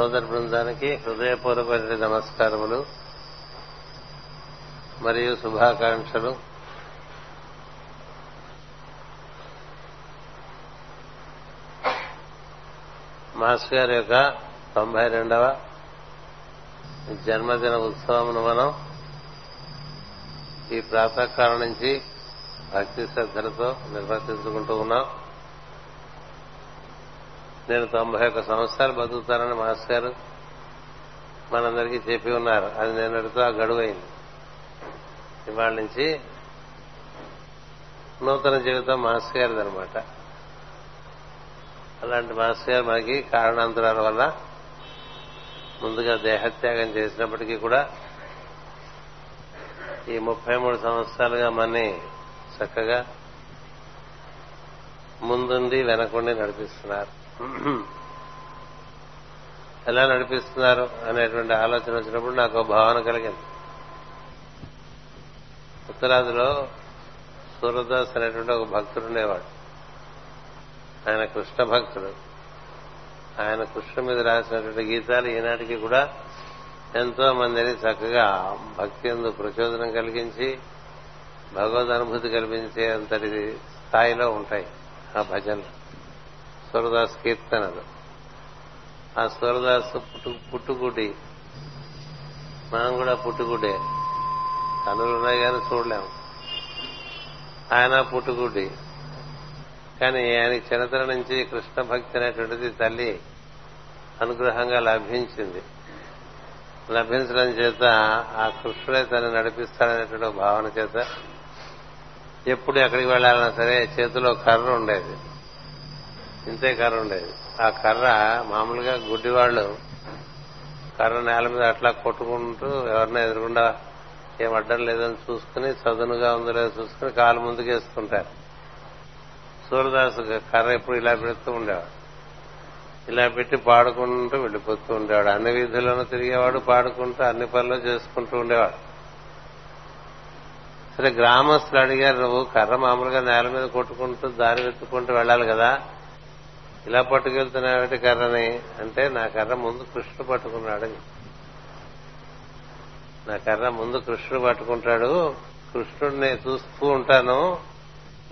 సోదర బృందానికి హృదయపూర్వక నమస్కారములు మరియు శుభాకాంక్షలు. మాస్ గారి యొక్క తొంభై రెండవ జన్మదిన ఉత్సవమును మనం ఈ ప్రాతకాలం నుంచి భక్తి శ్రద్ధలతో నిర్వర్తించుకుంటూ ఉన్నాం. నేను తొంభై ఒక్క సంవత్సరాలు బతుకుతానని మాస్టర్ గారు మనందరికీ చెప్పి ఉన్నారు. అది నిన్నటితో ఆ గడువైంది ఇవాళ నుంచి నూతన జీవితం మాస్టర్ గారిది అనమాట అలాంటి మాస్టర్ గారు మనకి కారణాంతరాల వల్ల ముందుగా దేహత్యాగం చేసినప్పటికీ కూడా ఈ ముప్పై మూడు సంవత్సరాలుగా మనని చక్కగా ముందుండి వెనకుండి నడిపిస్తున్నారు. ఎలా నడిపిస్తున్నారు అనేటువంటి ఆలోచన వచ్చినప్పుడు నాకు ఒక భావన కలిగింది. ఉత్తరాదిలో సూరదాస్ అనేటువంటి ఒక భక్తుడు ఉండేవాడు. ఆయన కృష్ణ భక్తుడు. ఆయన కృష్ణ మీద రాసినటువంటి గీతాలు ఈనాటికి కూడా ఎంతో మందిని చక్కగా భక్తి ఎందు ప్రచోదనం కలిగించి భగవద్ అనుభూతి కల్పించే అంతటి స్థాయిలో ఉంటాయి ఆ భజనలు. సూరదాస్ కీర్తనలు ఆ సూరదాస్ పుట్టు పుట్టుగుడి మనం కూడా పుట్టుగుడే కనులు ఉన్నాయి కానీ చూడలేము. ఆయన పుట్టుగుడి కానీ ఆయన చిన్నతన నుంచి కృష్ణ భక్తి అనేటువంటిది తల్లి అనుగ్రహంగా లభించింది. లభించడం చేత ఆ కృష్ణుడే తను నడిపిస్తాడనేటువంటి భావన చేత ఎప్పుడు ఎక్కడికి వెళ్ళాలన్నా సరే చేతిలో కర్ర ఉండేది. ఇంతే కర్ర ఉండేది ఆ కర్ర మామూలుగా గుడ్డివాళ్ళు కర్ర నేల మీద అట్లా కొట్టుకుంటూ ఎవరినైనా ఎదురుకుండా ఏం అడ్డం లేదని చూసుకుని చదునుగా ఉందో లేదో చూసుకుని కాలు ముందుకేస్తుంటారు సూర్యదాసు కర్ర ఎప్పుడు ఇలా పెడుతూ ఉండేవాడు. ఇలా పెట్టి పాడుకుంటూ వెళ్ళిపోతూ ఉండేవాడు. అన్ని వీధుల్లోనూ తిరిగేవాడు పాడుకుంటూ అన్ని పనులు చేసుకుంటూ ఉండేవాడు. సరే గ్రామస్తులు అడిగారు నువ్వు కర్ర మామూలుగా నేల మీద కొట్టుకుంటూ దారి వెతుక్కుంటూ వెళ్ళాలి కదా. ఇలా పట్టుకెళ్తున్నావేటి కర్రని అంటే నా కర్ర ముందు కృష్ణుడు పట్టుకున్నాడు నా కర్ర ముందు కృష్ణుడు పట్టుకుంటాడు. కృష్ణుడిని చూస్తూ ఉంటాను.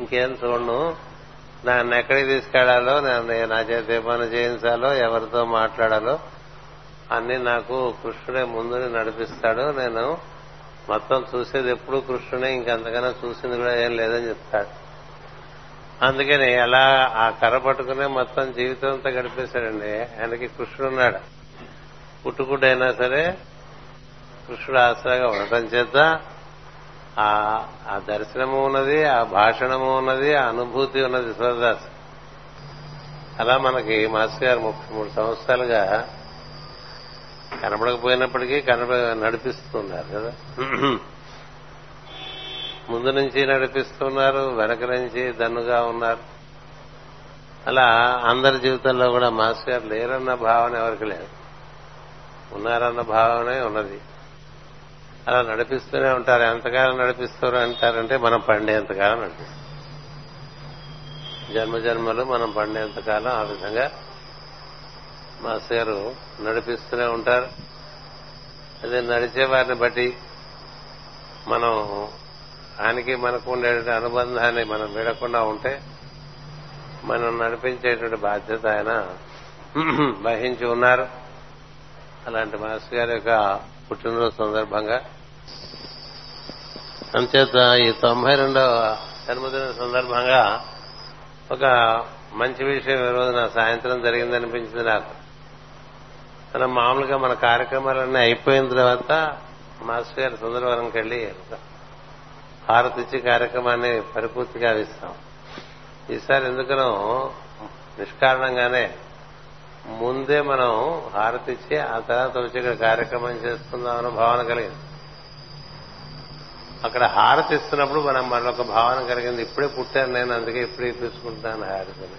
ఇంకేం చూడను. నన్ను ఎక్కడికి తీసుకెళ్ళాలో నా చేత ఏ పని చేయించాలో ఎవరితో మాట్లాడాలో అన్ని నాకు కృష్ణుడే ముందుని నడిపిస్తాడు. నేను మొత్తం చూసేది ఎప్పుడు కృష్ణుడే ఇంకంతకన్నా చూసింది కూడా ఏం లేదని చెప్తాడు. అందుకని అలా ఆ కర్ర పట్టుకునే మొత్తం జీవితం అంతా గడిపేశాడండి. ఆయనకి కృష్ణుడు ఉన్నాడు. పుట్టుకుడైనా సరే కృష్ణుడు ఆసరాగా ఉండటం చేత ఆ దర్శనము ఉన్నది ఆ భాషణము ఉన్నది ఆ అనుభూతి ఉన్నది సరదాస్. అలా మనకి మాస్టర్ గారు ముప్పై మూడు సంవత్సరాలుగా కనపడకపోయినప్పటికీ కనప నడిపిస్తున్నారు కదా. ముందు నుంచి నడిపిస్తున్నారు వెనక నుంచి దన్నుగా ఉన్నారు. అలా అందరి జీవితంలో కూడా మాస్టర్ గారు లేరన్న భావన ఎవరికి లేదు. ఉన్నారన్న భావనే ఉన్నది. అలా నడిపిస్తూనే ఉంటారు. ఎంతకాలం నడిపిస్తారు అంటారంటే మనం పండేంతకాలం నడిపిస్తాం. జన్మ జన్మలు మనం పండేంతకాలం ఆ విధంగా మాస్టర్ గారు నడిపిస్తూనే ఉంటారు. అదే నడిచే వారిని బట్టి మనం ఆయనకి మనకు ఉండేటువంటి అనుబంధాన్ని మనం విడకుండా ఉంటే మనం నడిపించేటువంటి బాధ్యత ఆయన. వహించి ఉన్నారు. అలాంటి మాస్టర్ గారి యొక్క పుట్టినరోజు సందర్భంగా. అంచేత ఈ తొంభై రెండవ జన్మదిన సందర్భంగా ఒక మంచి విషయం ఈ రోజున సాయంత్రం జరిగిందనిపించింది నాకు. మనం మామూలుగా మన కార్యక్రమాలన్నీ అయిపోయిన తర్వాత మాస్టర్ గారి సుందరవరంకి వెళ్ళి హారతిచ్చి కార్యక్రమాన్ని పరిపూర్తిగా ఇస్తాం ఈసారి ఎందుకనో నిష్కారణంగానే ముందే మనం హారతిచ్చి ఆ తర్వాత వచ్చి ఇక్కడ కార్యక్రమం చేసుకుందామన్న భావన కలిగింది. అక్కడ హారతి ఇస్తున్నప్పుడు మనం మరొక భావన కలిగింది. ఇప్పుడే పుట్టాను నేను అందుకే ఇప్పుడే ఇప్పించుకుంటున్నాను హారతిని.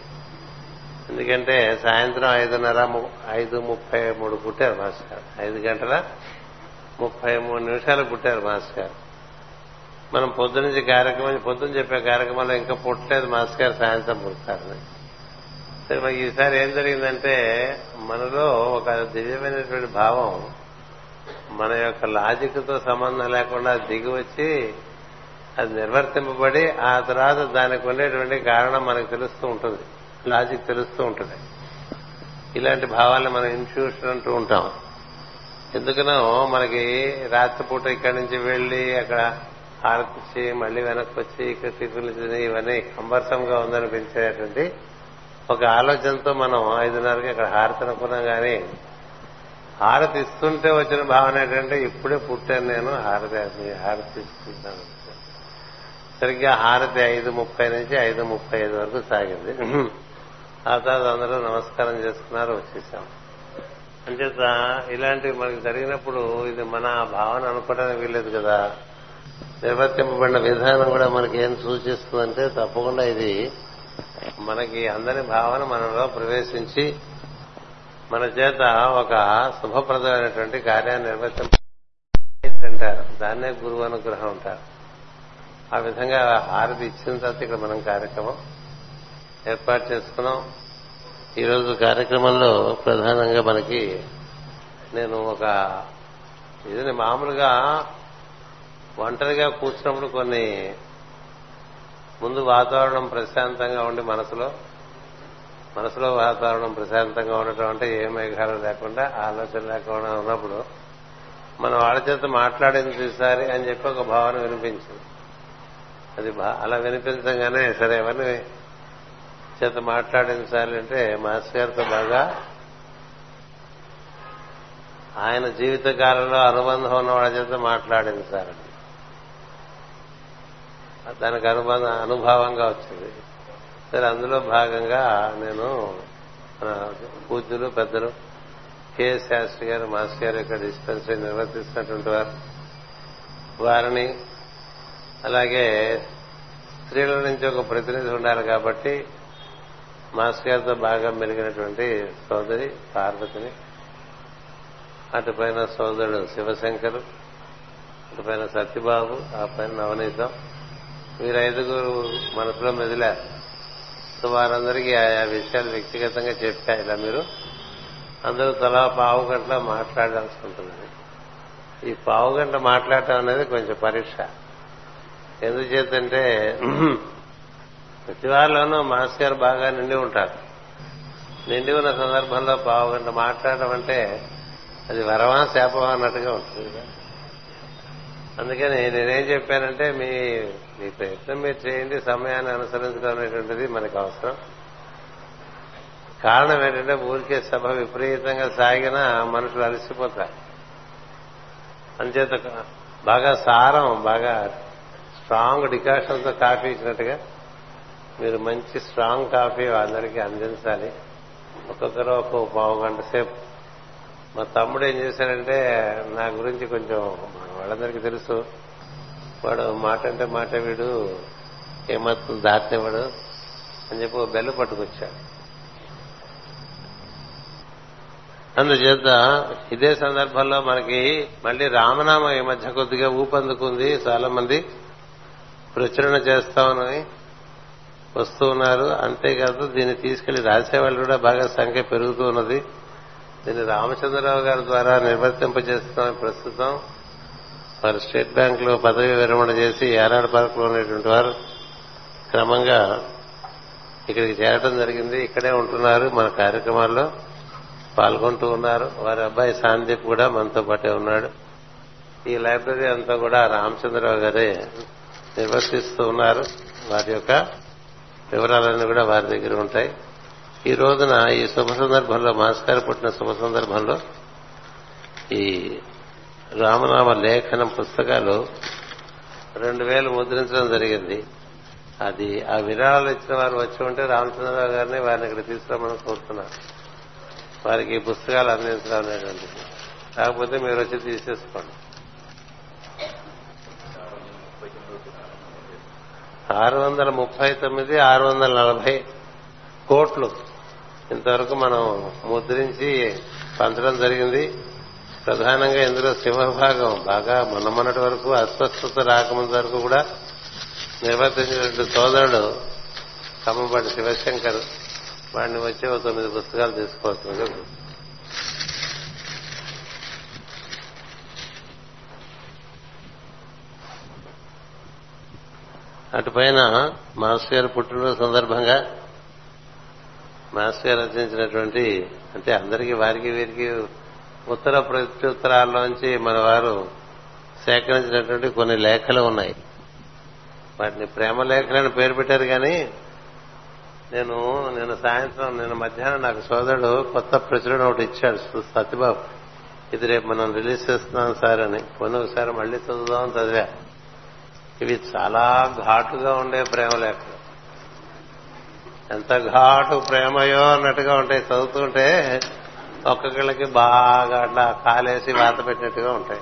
ఎందుకంటే సాయంత్రం ఐదున్నర ఐదు ముప్పై మూడు పుట్టారు మాస్టర్ ఐదు గంటల ముప్పై మూడు నిమిషాలు పుట్టారు మాస్టర్ మనం మనం పొద్దునుంచి కార్యక్రమం పొద్దున చెప్పే కార్యక్రమంలో ఇంకా పుట్టలేదు మాస్టర్ గారు సాయంత్రం పుడతారని సరే మరి ఈసారి ఏం జరిగిందంటే మనలో ఒక దివ్యమైనటువంటి భావం మన యొక్క లాజిక్తో సంబంధం లేకుండా దిగి వచ్చి అది నిర్వర్తింపబడి ఆ తర్వాత దానికి ఉండేటువంటి కారణం మనకు తెలుస్తూ ఉంటుంది. లాజిక్ తెలుస్తూ ఉంటుంది. ఇలాంటి భావాలను మనం ఇన్ఫ్యూషన్ అంటూ ఉంటాం. ఎందుకనో మనకి రాత్రిపూట ఇక్కడి నుంచి వెళ్ళి అక్కడ హారతిచ్చి మళ్ళీ వెనక్కి వచ్చి ఇక్కడ టిఫిన్లు తిని ఇవన్నీ కంబర్సంగా ఉందనిపించేటువంటి ఒక ఆలోచనతో మనం ఐదున్నరకి అక్కడ హారతి అనుకున్నాం కానీ హారతి ఇస్తుంటే వచ్చిన భావన ఏంటంటే ఇప్పుడే పుట్టాను నేను హారతి హారతి ఇస్తున్నాను సరిగ్గా హారతి ఐదు ముప్పై నుంచి ఐదు ముప్పై ఐదు వరకు సాగింది. ఆ తర్వాత అందరూ నమస్కారం చేసుకున్నారు వచ్చేసాం. అంచేత ఇలాంటివి మనకి జరిగినప్పుడు ఇది మన భావన అనుకోవడానికి వీల్లేదు కదా. నిర్వర్తింపబడిన విధానం కూడా మనకి ఏం సూచిస్తుందంటే తప్పకుండా ఇది మనకి అందరి భావన మనలో ప్రవేశించి మన చేత ఒక శుభప్రదమైనటువంటి కార్యాన్ని నిర్వర్తింప దాన్నే గురువు అనుగ్రహం ఉంటారు ఆ విధంగా హారతి ఇచ్చిన తర్వాత ఇక్కడ మనం కార్యక్రమం ఏర్పాటు చేసుకున్నాం. ఈరోజు కార్యక్రమంలో ప్రధానంగా మనకి నేను ఒక ఇది మామూలుగా ఒంటరిగా కూర్చున్నప్పుడు కొన్ని ముందు వాతావరణం ప్రశాంతంగా ఉండి మనసులో మనసులో వాతావరణం ప్రశాంతంగా ఉండటం అంటే ఏ మేఘాలు లేకుండా ఆలోచన లేకుండా ఉన్నప్పుడు మనం వాళ్ళ చేత మాట్లాడింది చూసారి అని చెప్పి ఒక భావన వినిపించింది. అది అలా వినిపించగానే సరే ఎవరిని చేత మాట్లాడించాలి అంటే మాస్టర్ గారితో బాగా ఆయన జీవిత కాలంలో అనుబంధం ఉన్న వాళ్ళ చేత మాట్లాడించాలండి దానికి అనుబంధ అనుభవంగా వచ్చింది. సరే అందులో భాగంగా నేను పూజ్యులు పెద్దలు కే శాస్త్రి గారు మాస్టర్ గారు ఇక్కడ డిస్పెన్సరీ నిర్వర్తిస్తున్నటువంటి వారు వారిని అలాగే స్త్రీల నుంచి ఒక ప్రతినిధి ఉండాలి కాబట్టి మాస్టర్ గారితో బాగా మెలిగినటువంటి సోదరి పార్వతిని అటుపైన సోదరుడు శివశంకరు అటుపైన సత్యబాబు ఆ పైన నవనీతం వీరు ఐదుగురు మనసులో మెదిలారు సో వారందరికీ ఆయా విషయాలు వ్యక్తిగతంగా చెప్పా ఇలా మీరు. అందరూ తలా పావు గంటల మాట్లాడాల్సి ఉంటుంది. ఈ పావు గంట మాట్లాడటం అనేది కొంచెం పరీక్ష. ఎందుచేతంటే ప్రతివారిలోనూ మాస్ గారు బాగా నిండి ఉంటారు. నిండి ఉన్న సందర్భంలో పావు గంట మాట్లాడడం అంటే అది వరమా శాపమా అన్నట్టుగా ఉంటుంది అందుకని నేనేం చెప్పానంటే మీ మీ ప్రయత్నం మీరు చేయండి సమయాన్ని అనుసరించడం అనేటువంటిది మనకు అవసరం. కారణం ఏంటంటే ఊరికే సభ విపరీతంగా సాగినా మనుషులు అలసిపోతారు. అంచేత బాగా సారం బాగా స్ట్రాంగ్ డికాషన్తో కాఫీ ఇచ్చినట్టుగా మీరు మంచి స్ట్రాంగ్ కాఫీ అందరికీ అందించాలి. ఒక్కొక్కరు ఒక్కొక్క పావు గంట సేపు. మా తమ్ముడు ఏం చేశాడంటే నా గురించి కొంచెం వాళ్ళందరికీ తెలుసు. వాడు మాట అంటే మాట వీడు ఏమాత్రం దాటినవాడు అని చెప్పి బెల్ల పట్టుకొచ్చాడు. అందుచేత ఇదే సందర్భంలో మనకి మళ్ళీ రామనామం ఈ మధ్య కొద్దిగా ఊపందుకుంది చాలా మంది ప్రచురణ చేస్తామని వస్తూ ఉన్నారు. అంతేకాదు దీన్ని తీసుకెళ్ళి రాసేవాళ్ళు కూడా బాగా సంఖ్య పెరుగుతూ ఉన్నది. దీన్ని రామచంద్రరావు గారి ద్వారా నిర్వర్తింపజేస్తున్నాం ప్రస్తుతం. వారు స్టేట్ బ్యాంక్లో పదవి విరమణ చేసి ఏనాడు పార్క్లో ఉండేటువంటి వారు క్రమంగా ఇక్కడికి చేరడం జరిగింది. ఇక్కడే ఉంటున్నారు మన కార్యక్రమాల్లో పాల్గొంటూ ఉన్నారు. వారి అబ్బాయి సాందీప్ కూడా మనతో పాటే ఉన్నాడు. ఈ లైబ్రరీ అంతా కూడా రామచంద్రరావు గారే నిర్వర్తిస్తూ ఉన్నారు. వారి యొక్క వివరాలన్నీ కూడా వారి దగ్గర ఉంటాయి. ఈ రోజున ఈ శుభ సందర్భంలో మాస్కారు పుట్టిన శుభ సందర్భంలో ఈ రామనామ లేఖనం పుస్తకాలు రెండు వేలు ముద్రించడం జరిగింది. అది ఆ విరాళాలు ఇచ్చిన వారు వచ్చి ఉంటే రామచంద్రరావు గారిని వారిని ఇక్కడ తీసుకురామని కోరుతున్నాను. వారికి ఈ పుస్తకాలు అందించడం అనేటువంటిది. కాకపోతే మీరు వచ్చి తీసేసుకోండి. ఆరు వందల ముప్పై తొమ్మిది ఆరు వందల నలభై కోట్లు. ఇంతవరకు మనం ముద్రించి పంచడం జరిగింది. ప్రధానంగా ఇందులో సింహభాగం. బాగా మొన్న మొన్నటి వరకు అస్వస్థత రాకముందు వరకు కూడా నిర్వర్తించినటువంటి సోదరుడు కమ్మబడి శివశంకర్. వాడిని వచ్చి ఒక తొమ్మిది పుస్తకాలు తీసుకోవచ్చు. అటు అటుపైన మాస్టర్ గారు పుట్టినరోజు సందర్భంగా మాస్టర్ గారు రచించినటువంటి అంటే అందరికీ వారికి వీరికి ఉత్తర ప్రత్యుత్తరాల్లోంచి మన వారు సేకరించినటువంటి కొన్ని లేఖలు ఉన్నాయి. వాటిని ప్రేమ లేఖలని పేరు పెట్టారు కానీ నేను నిన్న సాయంత్రం నిన్న మధ్యాహ్నం నాకు సోదరుడు కొత్త ప్రచురణ ఒకటి ఇచ్చాడు సత్యబాబు. ఇది రేపు మనం రిలీజ్ చేస్తున్నాం సార్ అని. కొన్ని ఒకసారి మళ్ళీ చదువుదాం చదివా. ఇవి చాలా ఘాటుగా ఉండే ప్రేమ లేఖలు. ఎంత ఘాటు ప్రేమయో అన్నట్టుగా ఉంటాయి. చదువుతుంటే ఒక్కొక్కళ్ళకి బాగా అట్లా కాలేసి వాత పెట్టినట్టుగా ఉంటాయి.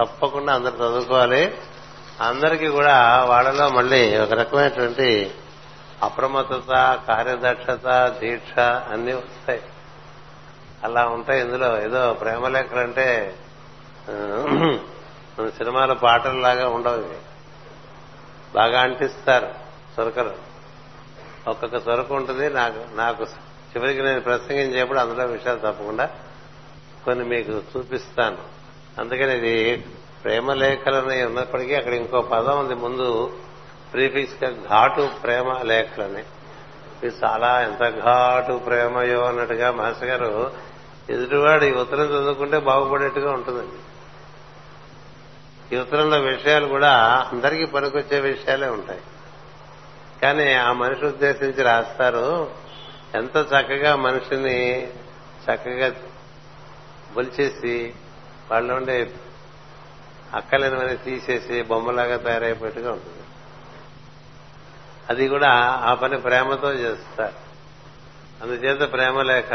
తప్పకుండా అందరు చదువుకోవాలి. అందరికీ కూడా వాళ్ళలో మళ్ళీ ఒక రకమైనటువంటి అప్రమత్తత కార్యదక్షత దీక్ష అన్నీ వస్తాయి. అలా ఉంటాయి ఇందులో. ఏదో ప్రేమ లేఖలంటే మన సినిమాల పాటల్లాగా ఉండవు బాగా అంటిస్తారు సొరకలు ఒక్కొక్క సొరకు ఉంటుంది నాకు నాకు చివరికి నేను ప్రసంగించేప్పుడు అందులో విషయాలు తప్పకుండా కొన్ని మీకు చూపిస్తాను. అందుకని ఇది ప్రేమ లేఖలని ఉన్నప్పటికీ అక్కడ ఇంకో పదం ఉంది ముందు ప్రీఫిక్స్గా ఘాటు ప్రేమ లేఖలని. ఇది చాలా ఎంత ఘాటు ప్రేమయో అన్నట్టుగా మాస్టర్ గారు ఎదుటివాడు ఈ ఉత్తరం చదువుకుంటే బాగుపడేట్టుగా ఉంటుందండి. ఈ ఉత్తరంలో విషయాలు కూడా అందరికీ పనికొచ్చే విషయాలే ఉంటాయి. కానీ ఆ మనిషి ఉద్దేశించి రాస్తారు ఎంత చక్కగా మనిషిని చక్కగా బొలిచేసి వాళ్ళు ఉండే అక్కలేనివన్నీ తీసేసి బొమ్మలాగా తయారైపోయేట్టుగా ఉంటుంది. అది కూడా ఆ పని ప్రేమతో చేస్తారు. అందుచేత ప్రేమ లేక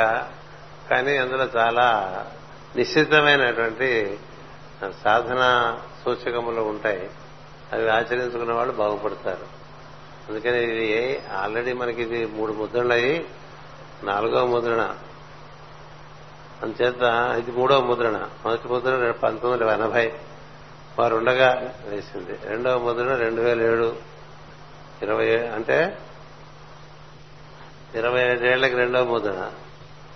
కానీ అందులో చాలా నిశ్చితమైనటువంటి సాధన సూచకములు ఉంటాయి. అవి ఆచరించుకున్న వాళ్ళు బాగుపడతారు. అందుకని ఇది ఆల్రెడీ మనకి ఇది మూడు ముద్రణలయ్యి నాలుగవ ముద్రణ. అందుచేత ఇది మూడవ ముద్రణ. మొదటి ముద్రణ పంతొమ్మిది వందల ఎనభై. వారు ఉండగా వేసింది. రెండవ ముద్రణ రెండు వేల ఏడు. ఇరవై అంటే ఇరవై ఐదేళ్ళకి రెండవ ముద్రణ.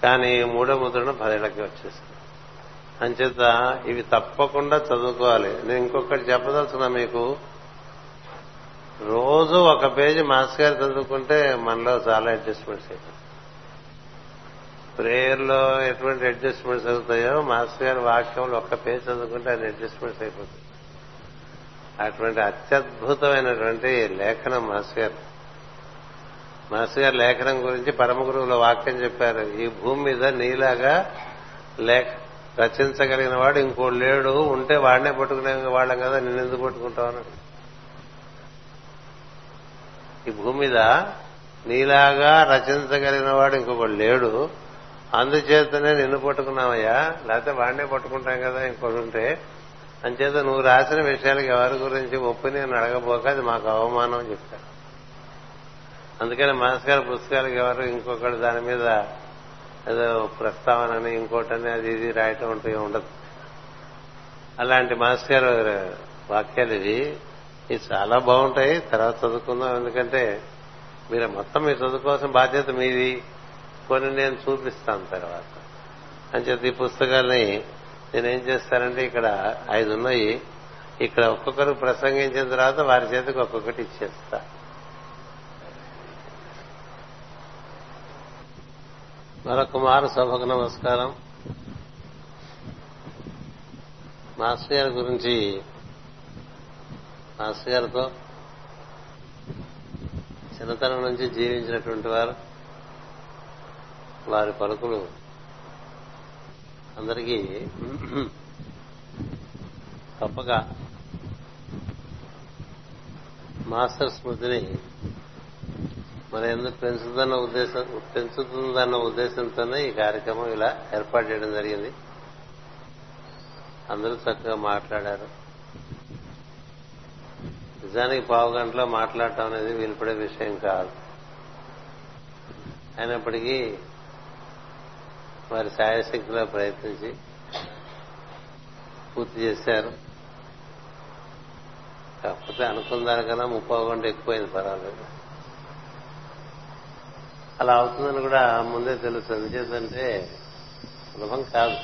కానీ మూడో ముద్రణ పదేళ్ళకి వచ్చేసింది. అంచేత ఇవి తప్పకుండా చదువుకోవాలి. నేను ఇంకొకటి చెప్పదలుచున్నా మీకు. రోజు ఒక పేజీ మాస్ గారు చదువుకుంటే మనలో చాలా అడ్జస్ట్మెంట్స్ అవుతాయి ప్రేయర్లో ఎటువంటి అడ్జస్ట్మెంట్స్ అవుతాయో మాస్టర్ గారి వాక్యంలో ఒక్క పేజ్ చదువుకుంటే ఆయన అడ్జస్ట్మెంట్స్ అయిపోతాయి. అటువంటి అత్యద్భుతమైనటువంటి లేఖనం మాస్టర్ గారు. మాస్టర్ గారు లేఖనం గురించి పరమ గురువుల వాక్యం చెప్పారు. ఈ భూమి మీద నీలాగా లేఖ రచించగలిగిన వాడు ఇంకో లేడు ఉంటే వాడినే పట్టుకునే వాళ్ళం కదా నేను ఎందుకు పట్టుకుంటావు ఈ భూమి మీద నీలాగా రచించగలిగిన వాడు ఇంకొకడు లేడు అందుచేతనే నిన్ను పట్టుకున్నామయ్యా లేకపోతే వాడినే పట్టుకుంటాం కదా ఇంకోటి ఉంటే. అంచేత నువ్వు రాసిన విషయాలకు ఎవరి గురించి ఒప్పు నేను అడగబోక అది మాకు అవమానం అని చెప్తాను అందుకని మాస్ గారి పుస్తకాలకు ఎవరు ఇంకొకటి దాని మీద ఏదో ప్రస్తావనని ఇంకోటని అది ఇది రాయటం ఉంటే ఉండదు. అలాంటి మాస్ గారు వాక్యాలు ఇది ఇవి చాలా బాగుంటాయి తర్వాత చదువుకుందాం. ఎందుకంటే మీరు మొత్తం మీ చదువు కోసం బాధ్యత మీది. కొన్ని నేను చూపిస్తాను తర్వాత. అంచేత ఈ పుస్తకాల్ని నేనేం చేస్తానంటే ఇక్కడ ఐదు ఉన్నాయి. ఇక్కడ ఒక్కొక్కరు ప్రసంగించిన తర్వాత వారి చేతికి ఒక్కొక్కటి ఇచ్చేస్తా. మరొక మారు సభకు నమస్కారం. మాస్టర్ గారి గురించి మాస్టర్ గారితో చిన్నతనం నుంచి జీవించినటువంటి వారు. వారి పలుకులు. అందరికీ తప్పక మాస్టర్ స్మృతిని మన ఎందుకు పెంచుతున్న ఉద్దేశం పెంచుతుందన్న ఉద్దేశంతోనే ఈ కార్యక్రమం ఇలా ఏర్పాటు చేయడం జరిగింది. అందరూ చక్కగా మాట్లాడారు. నిజానికి పావు గంటలో మాట్లాడటం అనేది వీలుపడే విషయం కాదు. అయినప్పటికీ వారి సాయశక్తిలో ప్రయత్నించి పూర్తి చేశారు. కాకపోతే అనుకున్న దానికన్నా ముప్పై గంట ఎక్కువైంది పర్వాలేదు. అలా అవుతుందని కూడా ముందే తెలుసు. ఎందుచేతంటే సులభం కాదు.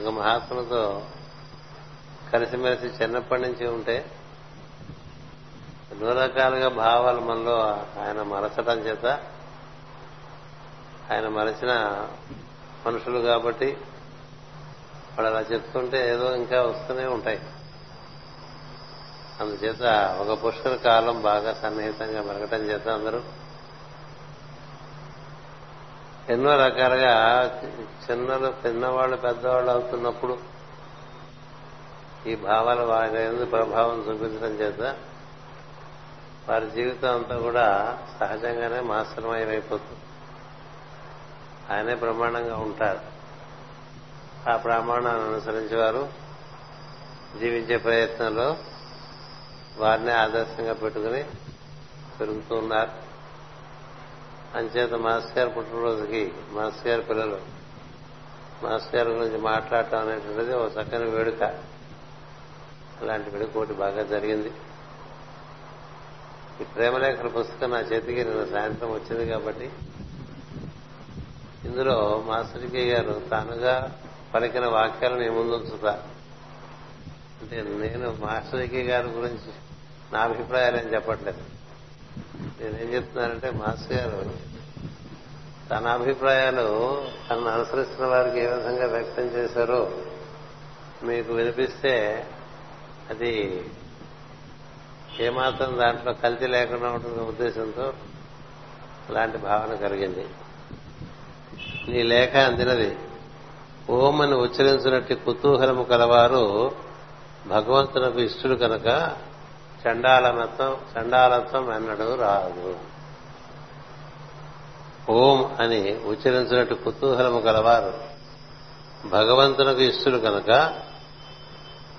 ఒక మహాత్ములతో కలిసిమెలిసి చిన్నప్పటి నుంచి ఉంటే ఎన్నో రకాలుగా భావాలు మనలో ఆయన మరచడం చేత ఆయన మరచిన మనుషులు కాబట్టి వాళ్ళు అలా చెప్తుంటే ఏదో ఇంకా వస్తూనే ఉంటాయి. అందుచేత ఒక పుష్కర కాలం బాగా సన్నిహితంగా మెరగటం చేత అందరూ ఎన్నో రకాలుగా చిన్నలు చిన్నవాళ్ళు పెద్దవాళ్ళు అవుతున్నప్పుడు ఈ భావాలు వారి ప్రభావం చూపించడం చేత వారి జీవితం అంతా కూడా సహజంగానే మాస్టర్మయమైపోతుంది ఆయనే ప్రమాణంగా ఉంటారు. ఆ ప్రమాణాన్ని అనుసరించి వారు జీవించే ప్రయత్నంలో వారిని ఆదర్శంగా పెట్టుకుని పెరుగుతూ ఉన్నారు. అంచేత మాస్ గారు పుట్టినరోజుకి మాస్ గారి పిల్లలు మాస్ గారి గురించి మాట్లాడటం అనేటువంటిది ఒక చక్కని వేడుక. అలాంటి వేడుకోటి బాగా జరిగింది. ఈ ప్రేమలేఖల పుస్తకం నా చేతికి నిన్న సాయంత్రం వచ్చింది కాబట్టి ఇందులో మాస్టర్కి గారు తానుగా పలికిన వాక్యాలను మీ అంటే నేను మాస్టర్కి గారి గురించి నా అభిప్రాయాలు ఏం చెప్పట్లేదు. నేనేం చెప్తున్నానంటే మాస్టర్ గారు తన అభిప్రాయాలు తనను అనుసరిస్తున్న వారికి ఏ విధంగా వ్యక్తం చేశారో మీకు వినిపిస్తే అది ఏమాత్రం దాంట్లో కల్తీ లేకుండా ఉంటుంది ఉద్దేశంతో అలాంటి భావన కలిగింది. నీ లేఖ అందినది. ఓం అని ఉచ్చరించినట్టు కుతూహలము కలవారు భగవంతునకు ఇష్టడు కనుక చండాలనత్వం చండాలత్వం అన్నడు రాదు. ఓం అని ఉచ్చరించినట్టు కుతూహలము కలవారు భగవంతునకు ఇష్టడు కనుక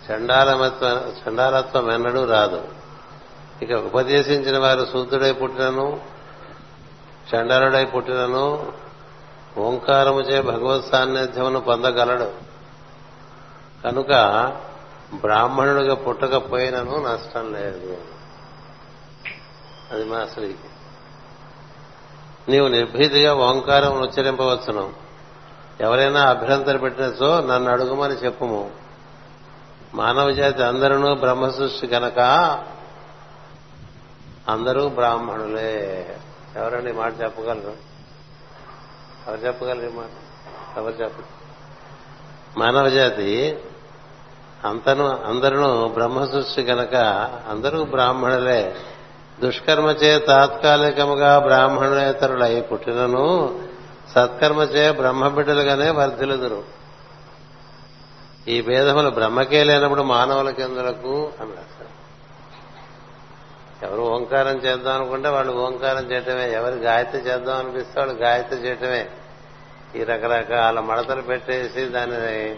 చండాలమత్వ చండాలత్వం ఎన్నడూ రాదు. ఇక ఉపదేశించిన వారు శూద్రుడై పుట్టినను చండాలుడై పుట్టినను ఓంకారముచే భగవత్ సాన్నిధ్యమును పొందగలడు. కనుక బ్రాహ్మణుడిగా పుట్టకపోయినను నష్టం లేదు. అది మా అసలుకి నీవు నిర్భీతిగా ఓంకారం ఉచ్చరింపవచ్చును. ఎవరైనా అభ్యంతర పెట్టినచో నన్ను అడుగుమని చెప్పుము. మానవ జాతి అందరూ బ్రహ్మ సృష్టి కనుక అందరూ బ్రాహ్మణులే. ఎవరండి మాట చెప్పగలరు? ఎవరు చెప్పగలరు మాట? ఎవరు చెప్పరు? మానవ జాతి అంతను అందరూ బ్రహ్మ సృష్టి గనక అందరూ బ్రాహ్మణులే. దుష్కర్మచే తాత్కాలికముగా బ్రాహ్మణేతరులై పుట్టినను సత్కర్మచే బ్రహ్మ బిడ్డలుగానే వర్ధిలుదురు ఈ భేదములు బ్రహ్మకే లేనప్పుడు మానవులకి అని అన్నారు ఎవరు ఓంకారం చేద్దాం అనుకుంటే వాళ్ళు ఓంకారం చేయటమే. ఎవరు గాయత్రి చేద్దాం అనిపిస్తే వాళ్ళు గాయత్రి చేయటమే. ఈ రకరకాల మడతలు పెట్టేసి దాని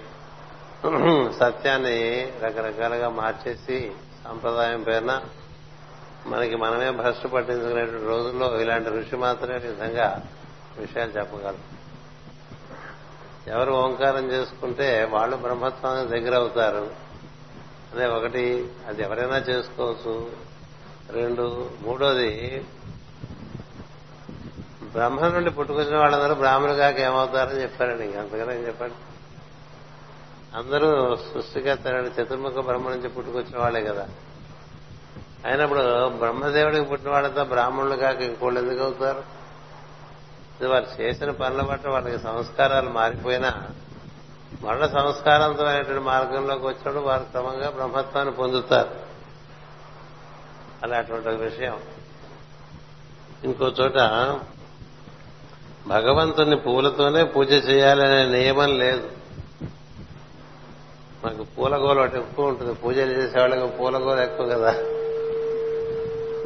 సత్యాన్ని రకరకాలుగా మార్చేసి సంప్రదాయం పేరున మనకి మనమే భ్రష్టు పట్టించుకునేటువంటి రోజుల్లో ఇలాంటి ఋషి మాత్రమే విధంగా విషయాలు చెప్పగలరు. ఎవరు ఓంకారం చేసుకుంటే వాళ్ళు బ్రహ్మత్వానికి దగ్గర అవుతారు అదే ఒకటి అది ఎవరైనా చేసుకోవచ్చు. రెండు మూడోది బ్రహ్మ నుండి పుట్టుకొచ్చిన వాళ్ళందరూ బ్రాహ్మణు కాక ఏమవుతారని చెప్పారండి. ఇంకంతకన్నా ఏం చెప్పండి అందరూ సృష్టికర్త చతుర్ముఖ బ్రహ్మ నుంచి పుట్టుకొచ్చిన వాళ్ళే కదా. అయినప్పుడు బ్రహ్మదేవుడికి పుట్టిన వాళ్ళతో బ్రాహ్మణులు కాక ఇంకోళ్ళు ఎందుకు అవుతారు? ఇది వారు చేసిన పనుల బట్టి వాళ్ళకి సంస్కారాలు మారిపోయినా మరణ సంస్కారంతమైనటువంటి మార్గంలోకి వచ్చినప్పుడు వారు క్రమంగా బ్రహ్మత్వాన్ని పొందుతారు. అలాంటి విషయం. ఇంకో చోట భగవంతుని పూలతోనే పూజ చేయాలనే నియమం లేదు. మనకు పూలగోలు ఒకటి ఎక్కువ ఉంటుంది. పూజలు చేసేవాళ్ళకి పూలగోలు ఎక్కువ కదా.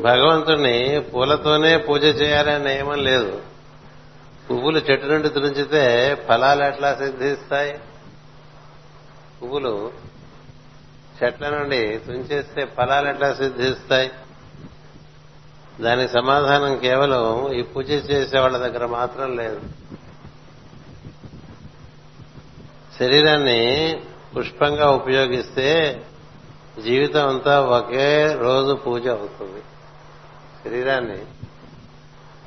భగవంతుణ్ణి పూలతోనే పూజ చేయాలనే నియమం లేదు. పువ్వులు చెట్టు నుండి తుంచితే ఫలాలు ఎట్లా సిద్ధిస్తాయి? పువ్వులు చెట్ల నుండి తుంచేస్తే ఫలాలు ఎట్లా సిద్ధిస్తాయి? దానికి సమాధానం కేవలం ఈ పూజ చేసే వాళ్ళ దగ్గర మాత్రం లేదు. శరీరాన్ని పుష్పంగా ఉపయోగిస్తే జీవితం అంతా ఒకే రోజు పూజ అవుతుంది. శరీరాన్ని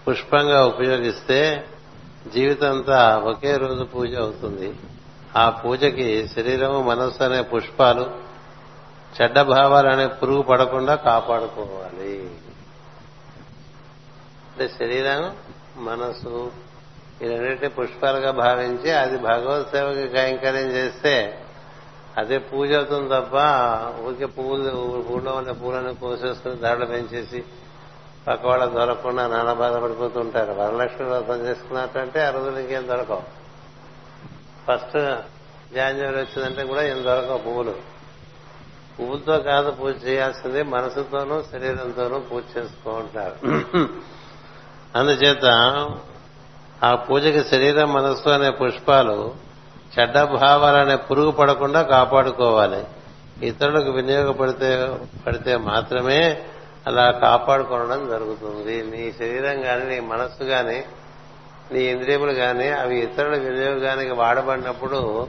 పుష్పంగా ఉపయోగిస్తే జీవితం అంతా ఒకే రోజు పూజ అవుతుంది. ఆ పూజకి శరీరము మనస్సు అనే పుష్పాలు చెడ్డ భావాలు అనే పురుగు పడకుండా కాపాడుకోవాలి. అంటే శరీరం మనసు ఈ రెండింటినీ పుష్పాలుగా భావించి అది భగవత్ సేవకి కైంకర్యం చేస్తే అదే పూజ అవుతుంది తప్ప ఊరికే పువ్వులు ఊళ్ళో ఉన్న పూలను కోసేసుకుని ధరలు పెంచేసి పక్క వాళ్ళ దొరకకుండా నానా బాధపడిపోతుంటారు. వరలక్ష్మి వ్రతం చేసుకున్నట్టంటే ఆ రోజులు ఇంకేం దొరకవు. ఫస్ట్ జాన్యువరి వచ్చిందంటే కూడా ఏం దొరకవు పువ్వులు. పువ్వులతో కాదు పూజ చేయాల్సింది మనసుతోనూ శరీరంతోనూ పూజ చేసుకుంటారు అందుచేత ఆ పూజకి శరీరం మనస్సు అనే పుష్పాలు చెడ్డ భావాలనే పురుగు పడకుండా కాపాడుకోవాలి. ఇతరులకు వినియోగపడితే పడితే మాత్రమే అలా కాపాడుకోవడం జరుగుతుంది. నీ శరీరం కానీ నీ మనస్సు కానీ నీ ఇంద్రియములు కానీ అవి ఇతరుల వినియోగానికి వాడబడినప్పుడు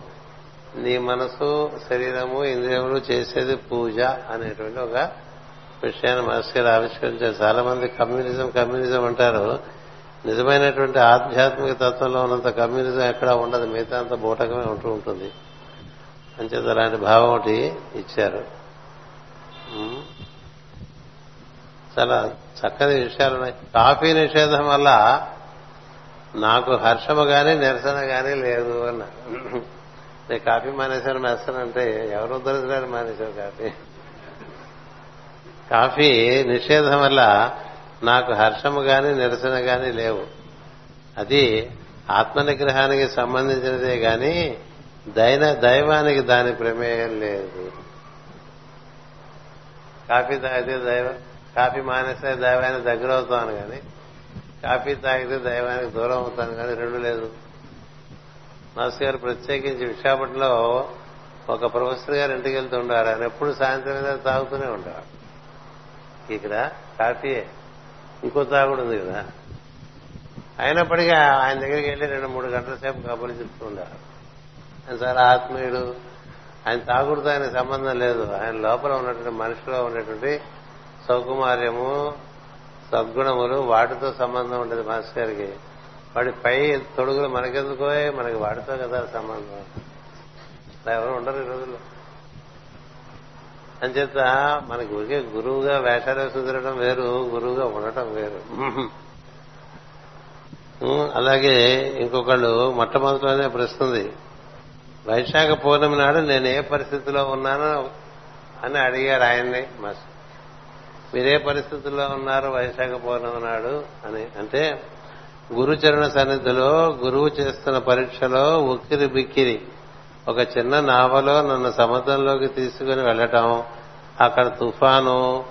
నీ మనసు శరీరము ఇంద్రియములు చేసేది పూజ అనేటువంటి ఒక విషయాన్ని మాస్టర్ ఆవిష్కరించారు. చాలా మంది కమ్యూనిజం కమ్యూనిజం అంటారు. నిజమైనటువంటి ఆధ్యాత్మిక తత్వంలో ఉన్నంత కమ్యూనిజం ఎక్కడా ఉండదు. మిగతా అంత బూటకమే ఉంటూ ఉంటుంది. అంచేత అలాంటి భావం ఒకటి ఇచ్చారు. చాలా చక్కని విషయాలు ఉన్నాయి. కాఫీ నిషేధం వల్ల నాకు హర్షము గాని నిరసన గాని లేదు అన్నారు నేను కాఫీ మానేశాను మేస్తానంటే ఎవరు ఉద్ధరించడానికి మానేశారు కాఫీ. కాఫీ నిషేధం వల్ల నాకు హర్షము గాని నిరసన గాని లేవు. అది ఆత్మ నిగ్రహానికి సంబంధించినదే గాని దైన దైవానికి దాని ప్రమేయం లేదు. కాఫీ తాగితే దైవ కాఫీ మానేస్తే దైవానికి దగ్గర అవుతాను కానీ కాఫీ తాగితే దైవానికి దూరం అవుతాను కానీ రెండు లేదు. మాస్ గారు ప్రత్యేకించి విశాఖపట్నంలో ఒక ప్రొఫెసర్ గారు ఇంటికి వెళ్తుండారు ఆయన ఎప్పుడు సాయంత్రం మీద తాగుతూనే ఉండేవారు. ఇక్కడ కాఫీ ఇంకో తాగుడు ఉంది కదా. అయినప్పటికీ ఆయన దగ్గరికి వెళ్ళి రెండు మూడు గంటల సేపు కబుర్లు చెప్తుండారు ఆయన చాలా ఆత్మీయుడు ఆయన తాగుడుతో ఆయన సంబంధం లేదు. ఆయన లోపల ఉన్నటువంటి మనిషిలో ఉన్నటువంటి సౌకుమార్యము సద్గుణములు వాటితో సంబంధం ఉండేది మాస్టర్ గారికి. వాడి పై తొడుగులు మనకెందుకో మనకి వాడితో కదా సంబంధం. ఎవరు ఉండరు ఈ రోజుల్లో. అంచేత మనకి ఊరికే గురువుగా వేషాలు వేసుకు వేరు గురువుగా ఉండటం వేరు. అలాగే ఇంకొకళ్ళు మొట్టమొదటిలోనే ప్రశ్న ఉంది వైశాఖ పౌర్ణమి నాడు నేను ఏ పరిస్థితిలో ఉన్నానో? అని అడిగారు ఆయన్ని మాస్టర్ మీరే పరిస్థితుల్లో ఉన్నారు వైశాఖ పౌర్ణమి నాడు? అని. అంటే గురుచరణ సన్నిధిలో గురువు చేస్తున్న పరీక్షలో ఉక్కిరి బిక్కిరి ఒక చిన్న నావలో నన్ను సముద్రంలోకి తీసుకుని వెళ్ళటం అక్కడ తుఫాను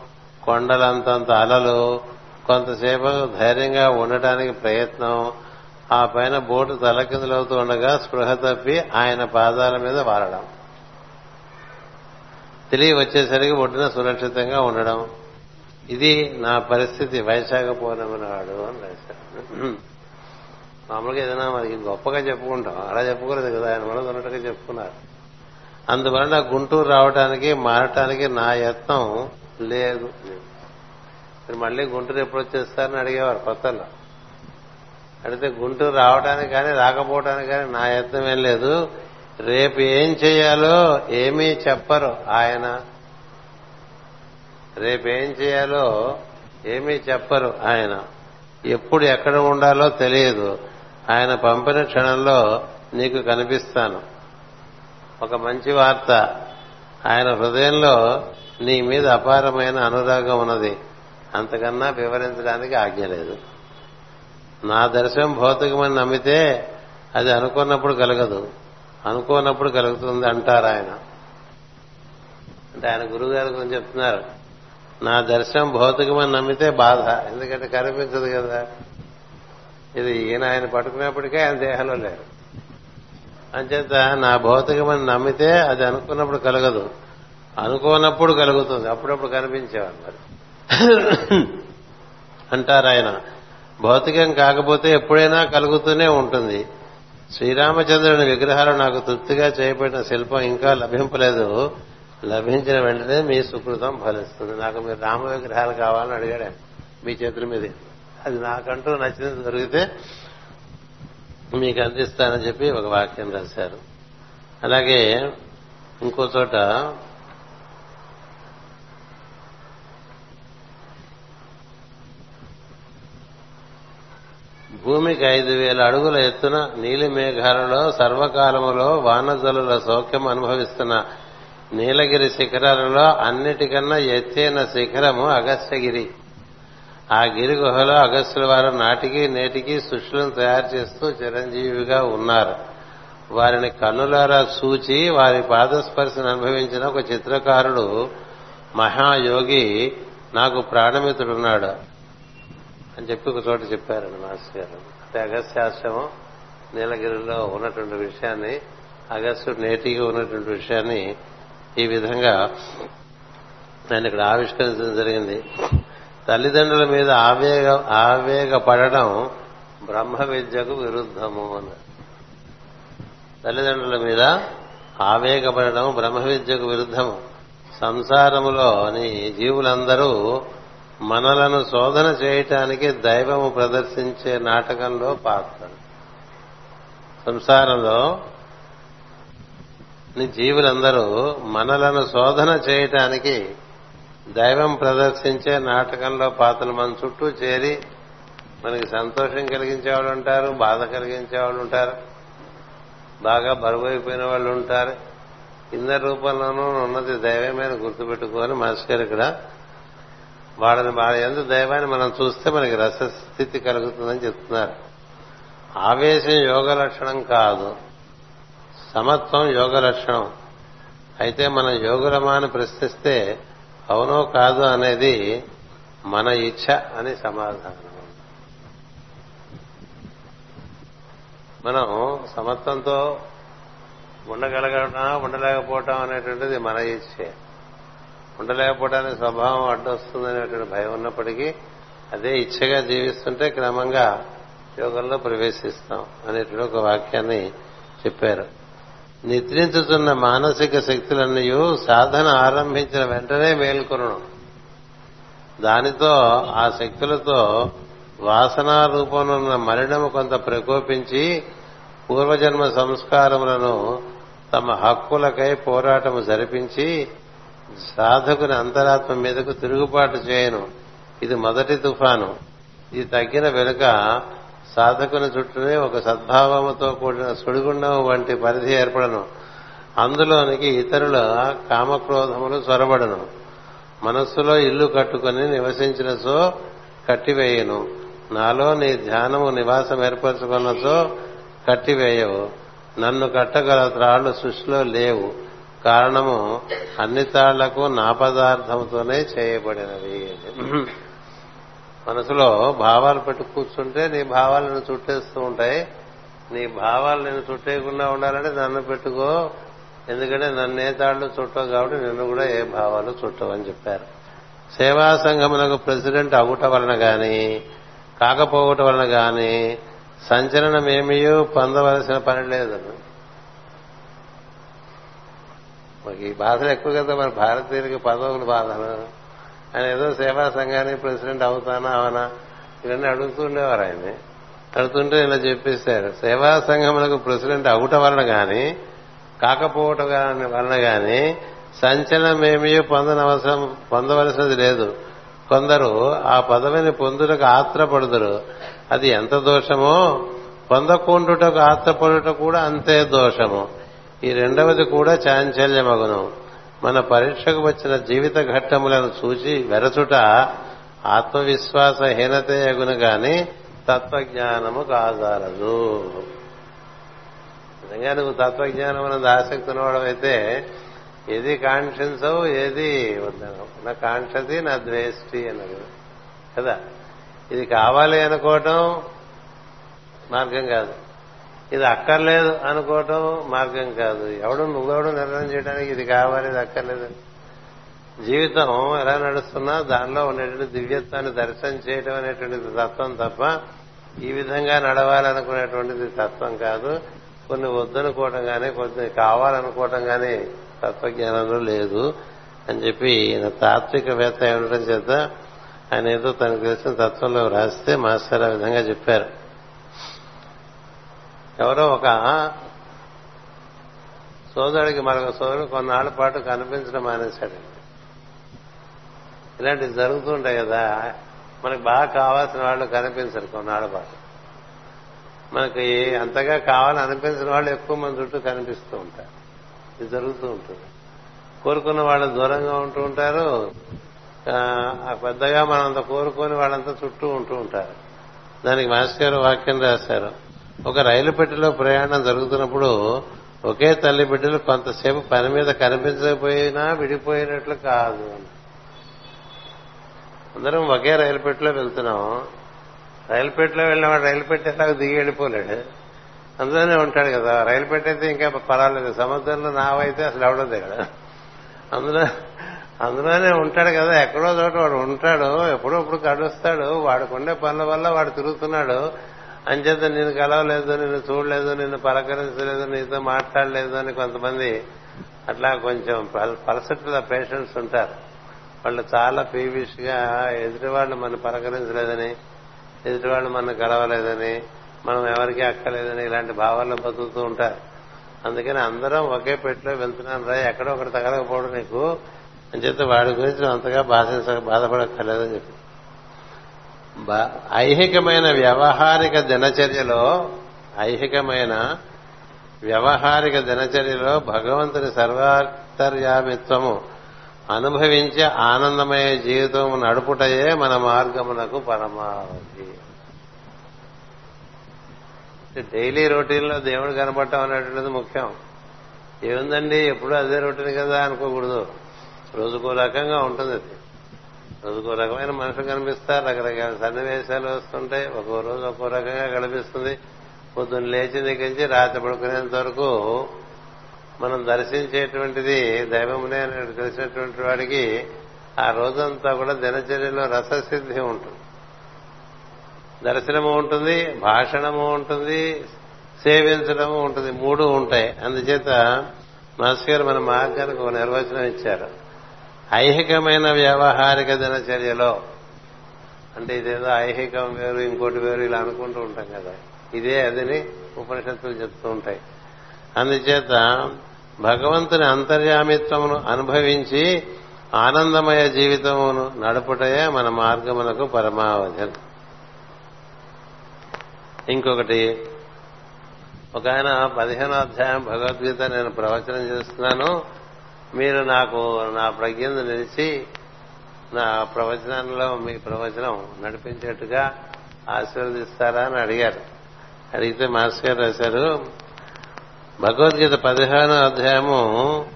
కొండలంతంత అలలు కొంతసేపు ధైర్యంగా ఉండటానికి ప్రయత్నం ఆ పైన బోటు తలకిందులవుతూ ఉండగా స్పృహ తప్పి ఆయన పాదాల మీద వారడం. తిరిగి వచ్చేసరికి ఒడ్డున సురక్షితంగా ఉండడం. ఇది నా పరిస్థితి. వైశాఖ పౌర్ణమి నాడు అని రాశాడు మామూలుగా ఏదైనా మనకి గొప్పగా చెప్పుకుంటాం. అలా చెప్పుకోలేదు కదా. ఆయన మనకు ఉన్నట్టుగా చెప్పుకున్నారు. అందువలన గుంటూరు రావడానికి మారటానికి నా యత్నం లేదు. మీరు మళ్ళీ గుంటూరు ఎప్పుడు వచ్చేస్తారని అడిగేవారు కొత్తలో. అడిగితే గుంటూరు రావడానికి కానీ రాకపోవడానికి కానీ నా యత్నం ఏం లేదు. రేపు ఏం చేయాలో ఏమీ చెప్పరు ఆయన. రేపు ఏం చేయాలో ఏమీ చెప్పరు ఆయన. ఎప్పుడు ఎక్కడ ఉండాలో తెలియదు. ఆయన పంపిన క్షణంలో నీకు కనిపిస్తాను. ఒక మంచి వార్త. ఆయన హృదయంలో నీ మీద అపారమైన అనురాగం ఉన్నది. అంతకన్నా వివరించడానికి ఆజ్ఞ లేదు. నా దర్శనం భౌతికమని నమ్మితే అది అనుకున్నప్పుడు కలగదు. అనుకోనప్పుడు కలుగుతుంది అంటారు ఆయన. అంటే ఆయన గురువుగారి గురించి చెప్తున్నారు. నా దర్శనం భౌతికమని నమ్మితే బాధ. ఎందుకంటే కనిపించదు కదా. ఇది ఈయన ఆయన పట్టుకునేప్పటికే ఆయన దేహంలో లేరు. అంచేత నా భౌతికమని నమ్మితే అది అనుకున్నప్పుడు కలగదు. అనుకోనప్పుడు కలుగుతుంది. అప్పుడప్పుడు కనిపించేవారు మరి. అంటారు ఆయన భౌతికం కాకపోతే ఎప్పుడైనా కలుగుతూనే ఉంటుంది. శ్రీరామచంద్రుని విగ్రహాలు నాకు తృప్తిగా చేయబడిన శిల్పం ఇంకా లభింపలేదు. లభించిన వెంటనే మీ సుకృతం ఫలిస్తుంది. నాకు మీరు రామ విగ్రహాలు కావాలని అడిగాడు మీ చేతుల మీద. అది నాకంటూ నచ్చింది దొరికితే మీకు అందిస్తానని చెప్పి ఒక వాక్యం రాశారు. అలాగే ఇంకో చోట భూమికి ఐదు వేల అడుగుల ఎత్తున నీలి మేఘాలలో సర్వకాలములో వానజలుల సౌఖ్యం అనుభవిస్తున్న నీలగిరి శిఖరాలలో అన్నిటికన్నా ఎత్తైన శిఖరము అగస్త్యగిరి. ఆ గిరి గుహలో అగస్త్యుల వారు నాటికి నేటికి సృష్టిలను తయారు చేస్తూ చిరంజీవిగా ఉన్నారు. వారిని కన్నులారా చూచి వారి పాదస్పర్శను అనుభవించిన ఒక చిత్రకారుడు మహాయోగి నాకు ప్రాణమితుడున్నాడు అని చెప్పి ఒక చోట చెప్పారండి మాస్టర్ గారు. అంటే అగస్త్యాశ్రమం నీలగిరిలో ఉన్నటువంటి విషయాన్ని అగస్త్యుడు నేటిగా ఉన్నటువంటి విషయాన్ని ఈ విధంగా నేను ఇక్కడ ఆవిష్కరించడం జరిగింది. తల్లిదండ్రుల మీద ఆవేగ ఆవేగపడడం బ్రహ్మ విద్యకు విరుద్ధము అన్నారు తల్లిదండ్రుల మీద ఆవేగపడడం బ్రహ్మ విద్యకు విరుద్ధము. సంసారములోని జీవులందరూ మనలను శోధన చేయటానికి దైవము ప్రదర్శించే నాటకంలో పాత్ర సంసారంలో జీవులందరూ మనలను శోధన చేయటానికి దైవం ప్రదర్శించే నాటకంలో పాత్రలు మన చుట్టూ చేరి మనకి సంతోషం కలిగించే వాళ్ళు ఉంటారు బాధ కలిగించే వాళ్ళు ఉంటారు బాగా బరువైపోయిన వాళ్ళు ఉంటారు. ఇంద రూపంలోనూ ఉన్నది దైవమైన గుర్తుపెట్టుకొని మాస్టర్ ఇక్కడ వాళ్ళని వాళ్ళ ఎందు దైవాన్ని మనం చూస్తే మనకి రసస్థితి కలుగుతుందని చెప్తున్నారు. ఆవేశం యోగ లక్షణం కాదు సమత్వం యోగ లక్షణం. అయితే మనం యోగులమాని ప్రశ్నిస్తే అవునో కాదు అనేది మన ఇచ్ఛ అని సమాధానం. మనం సమత్వంతో ఉండగలగడం ఉండలేకపోవటం అనేటువంటిది మన ఇచ్చే. ఉండలేకపోవడానికి స్వభావం అడ్డొస్తుందనేటువంటి భయం ఉన్నప్పటికీ అదే ఇచ్చగా జీవిస్తుంటే క్రమంగా యోగంలో ప్రవేశిస్తాం అనేటువంటి ఒక వాక్యాన్ని చెప్పారు. నిద్రించుతున్న మానసిక శక్తులన్నీ సాధన ఆరంభించిన వెంటనే మేల్కొనడం. దానితో ఆ శక్తులతో వాసనా రూపంలో ఉన్న కొంత ప్రకోపించి పూర్వజన్మ సంస్కారములను తమ హక్కులకై పోరాటము జరిపించి సాధకుని అంతరాత్మ మీదకు తిరుగుబాటు చేయను. ఇది మొదటి తుఫాను. ఇది తగ్గిన వెనుక సాధకుని చుట్టూనే ఒక సద్భావముతో కూడిన సుడిగుండం వంటి పరిధి ఏర్పడను. అందులోనికి ఇతరుల కామక్రోధములు చొరబడను. మనస్సులో ఇల్లు కట్టుకుని నివసించిన సో కట్టివేయను. నాలో నీ ధ్యానము నివాసం ఏర్పరచుకున్నచో కట్టివేయవు. నన్ను కట్టగల త్రాళ్ళు సృష్టిలో లేవు. కారణము అన్ని తాళ్ళకు నా పదార్థముతోనే చేయబడినవి మనసులో భావాలు పెట్టు కూర్చుంటే నీ భావాలు నేను చుట్టేస్తూ ఉంటాయి. నీ భావాలు నేను చుట్టేయకుండా ఉండాలంటే నన్ను పెట్టుకో. ఎందుకంటే నన్ను ఏ తాళ్ళు చుట్టవు కాబట్టి నిన్ను కూడా ఏ భావాలు చుట్టవని చెప్పారు. సేవా సంఘమునకు ప్రెసిడెంట్ అవ్వట వలన గాని కాకపోవట వలన గాని సంచలనం ఏమీ పొందవలసిన పని లేదు. మాకు ఈ బాధలు ఎక్కువ కదా మన భారతీయులకి పదవులు బాధలు. ఆయన ఏదో సేవా సంఘానికి ప్రెసిడెంట్ అవుతానా అవనా? ఇవన్నీ అడుగుతుండేవారు ఆయన్ని. అడుగుతుంటే ఇలా చెప్పేశారు సేవా సంఘములకు ప్రెసిడెంట్ అవుట వలన గాని కాకపోవటం వలన గాని సంచలనమేమీ పొందనవసరం పొందవలసినది లేదు. కొందరు ఆ పదవిని పొందుటకు ఆత్రపడుదురు. అది ఎంత దోషమో? పొందకుండుటకు ఆత్రపడుట కూడా అంతే దోషము. ఈ రెండవది కూడా చాంచల్యమగును. మన పరీక్షకు వచ్చిన జీవిత ఘట్టములను చూచి వెరచుట ఆత్మవిశ్వాసహీనతే ఎగును గాని తత్వజ్ఞానము కాజాలదు. నిజంగా నువ్వు తత్వజ్ఞానం అన్నది ఆసక్తి ఉన్నవాడమైతే ఏది కాంక్షించవు ఏది వద్దనవు నా కాంక్షతి నా ద్వేష్టి అన్నది. కదా? ఇది కావాలి అనుకోవటం మార్గం కాదు. ఇది అక్కర్లేదు అనుకోవటం మార్గం కాదు. ఎవడు నువ్వెవడు నిర్ణయం చేయడానికి ఇది కావాలి ఇది అక్కర్లేదు. జీవితం ఎలా నడుస్తున్నా దానిలో ఉండేటువంటి దివ్యత్వాన్ని దర్శనం చేయడం అనేటువంటిది తత్వం తప్ప ఈ విధంగా నడవాలనుకునేటువంటిది తత్వం కాదు. కొన్ని వద్దనుకోవటం కానీ కొన్ని కావాలనుకోవటం కానీ తత్వజ్ఞానంలో లేదు అని చెప్పి ఈయన తాత్వికవేత్త ఉండటం చేత ఆయన ఏదో తనకు తెలిసిన తత్వంలో రాస్తే మాస్టర్ ఆ విధంగా చెప్పారు. ఎవరో ఒక సోదరుడికి మరొక సోదరుడు కొన్నాళ్ళ పాటు కనిపించడం మానేశాడండి ఇలాంటివి జరుగుతుంటాయి కదా. మనకు బాగా కావాల్సిన వాళ్ళు కనిపించరు కొన్నాళ్ళ పాటు. మనకి అంతగా కావాలని అనిపించిన వాళ్ళు ఎక్కువ మంది చుట్టూ కనిపిస్తూ ఉంటారు. ఇది జరుగుతూ ఉంటుంది. కోరుకున్న వాళ్ళు దూరంగా ఉంటూ ఉంటారు. ఆ పెద్దగా మనంత కోరుకొని వాళ్ళంతా చుట్టూ ఉంటూ ఉంటారు. దానికి మాస్టర్ గారు వాక్యం రాశారు. ఒక రైలు పెట్టెలో ప్రయాణం జరుగుతున్నప్పుడు ఒకే తల్లి బిడ్డలు కొంతసేపు పని మీద కనిపించకపోయినా విడిపోయినట్లు కాదు అందరం ఒకే రైలు పెట్టెలో వెళ్తున్నాం. రైలు పెట్టెలో వెళ్ళిన వాడు రైలు పెట్టేలాగా దిగి వెళ్ళిపోలేడు. అందులోనే ఉంటాడు కదా. రైలు పెట్టయితే ఇంకా పర్వాలేదు. సముద్రంలో నావైతే అసలు ఎవడో దిగడు అందులో అందులోనే ఉంటాడు కదా. ఎక్కడో చోట వాడు ఉంటాడు. ఎప్పుడో ఇప్పుడు కడుస్తాడు వాడుకుండే పనుల వల్ల వాడు తిరుగుతున్నాడు. అంచేత నేను కలవలేదు నిన్ను చూడలేదు నిన్ను పలకరించలేదు నీతో మాట్లాడలేదు అని కొంతమంది అట్లా కొంచెం పలసట్ల పేషెంట్స్ ఉంటారు. వాళ్ళు చాలా పీవిష్గా ఎదుటివాళ్ళు మనం పలకరించలేదని ఎదుటివాళ్ళు మనం కలవలేదని మనం ఎవరికి అక్కలేదని ఇలాంటి భావాల్లో బతుకుతూ ఉంటారు. అందుకని అందరం ఒకే పెట్టులో వెళ్తున్నాను రా ఎక్కడో ఒకటి తగలకపోవడం నీకు అని చెప్తే వాడి గురించి అంతగా బాధించ బాధపడక్కర్లేదని చెప్పి. ఐహికమైన వ్యవహారిక దినచర్యలో ఐహికమైన వ్యవహారిక దినచర్యలో భగవంతుని సర్వాంతర్యామిత్వము అనుభవించే ఆనందమయ జీవితం నడుపుటయే మన మార్గమునకు పరమావధి. డైలీ రొటీన్లో దేవుడు కనపడటం అనేటువంటిది ముఖ్యం. ఏముందండి? ఎప్పుడు అదే రొటీన్ కదా అనుకోకూడదు. రోజుకో రకంగా ఉంటుంది అది. రోజుకో రకమైన మనుషులు కనిపిస్తారు రకరకాల సన్నివేశాలు వస్తుంటాయి. ఒక్కో రోజు ఒక్కో రకంగా కనిపిస్తుంది. పొద్దున్న లేచి నుంచి రాత్రి పడుకునేంత వరకు మనం దర్శించేటువంటిది దైవమునే తెలిసినటువంటి వాడికి ఆ రోజంతా కూడా దినచర్యలో రససిద్ధి ఉంటుంది. దర్శనము ఉంటుంది భాషణము ఉంటుంది సేవించడము ఉంటుంది. మూడు ఉంటాయి. అందుచేత మాస్టర్ గారు మన మార్గానికి ఒక నిర్వచనం ఇచ్చారు. ఐహికమైన వ్యవహారిక దినచర్యలో అంటే ఇదేదో ఐహికం వేరు ఇంకోటి వేరు ఇలా అనుకుంటూ ఉంటాం కదా. ఇదే అదని ఉపనిషత్తులు చెప్తూ ఉంటాయి. అందుచేత భగవంతుని అంతర్యామిత్వమును అనుభవించి ఆనందమయ జీవితమును నడుపుటయే మన మార్గమునకు పరమావధి. ఇంకొకటి ఒక ఆయన పదిహేనో అధ్యాయం భగవద్గీత నేను ప్రవచనం చేస్తున్నాను. మీరు నాకు నా ప్రజ్ఞను నిలిచి నా ప్రవచనంలో మీ ప్రవచనం నడిపించేట్టుగా ఆశీర్వదిస్తారా అని అడిగారు. అడిగితే మాస్టర్ గారు రాశారు భగవద్గీత పదిహేనో అధ్యాయము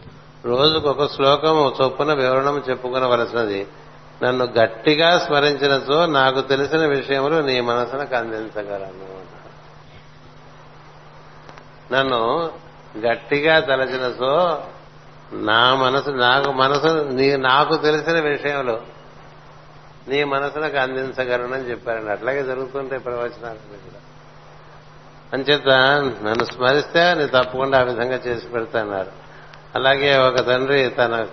రోజుకు ఒక శ్లోకము చొప్పున వివరణం చెప్పుకునవలసినది. నన్ను గట్టిగా స్మరించినచో నాకు తెలిసిన విషయములు నీ మనసునకు అందించగలను. నన్ను గట్టిగా తలచినచో నా మనసు నాకు మనసు నీ నాకు తెలిసిన విషయంలో నీ మనసులకు అందించగలనని చెప్పారండి. అట్లాగే జరుగుతుంటాయి ప్రవచనాలు కూడా. అంచేత నన్ను స్మరిస్తే నేను తప్పకుండా ఆ విధంగా చేసి పెడతాన్నారు అలాగే ఒక తండ్రి తన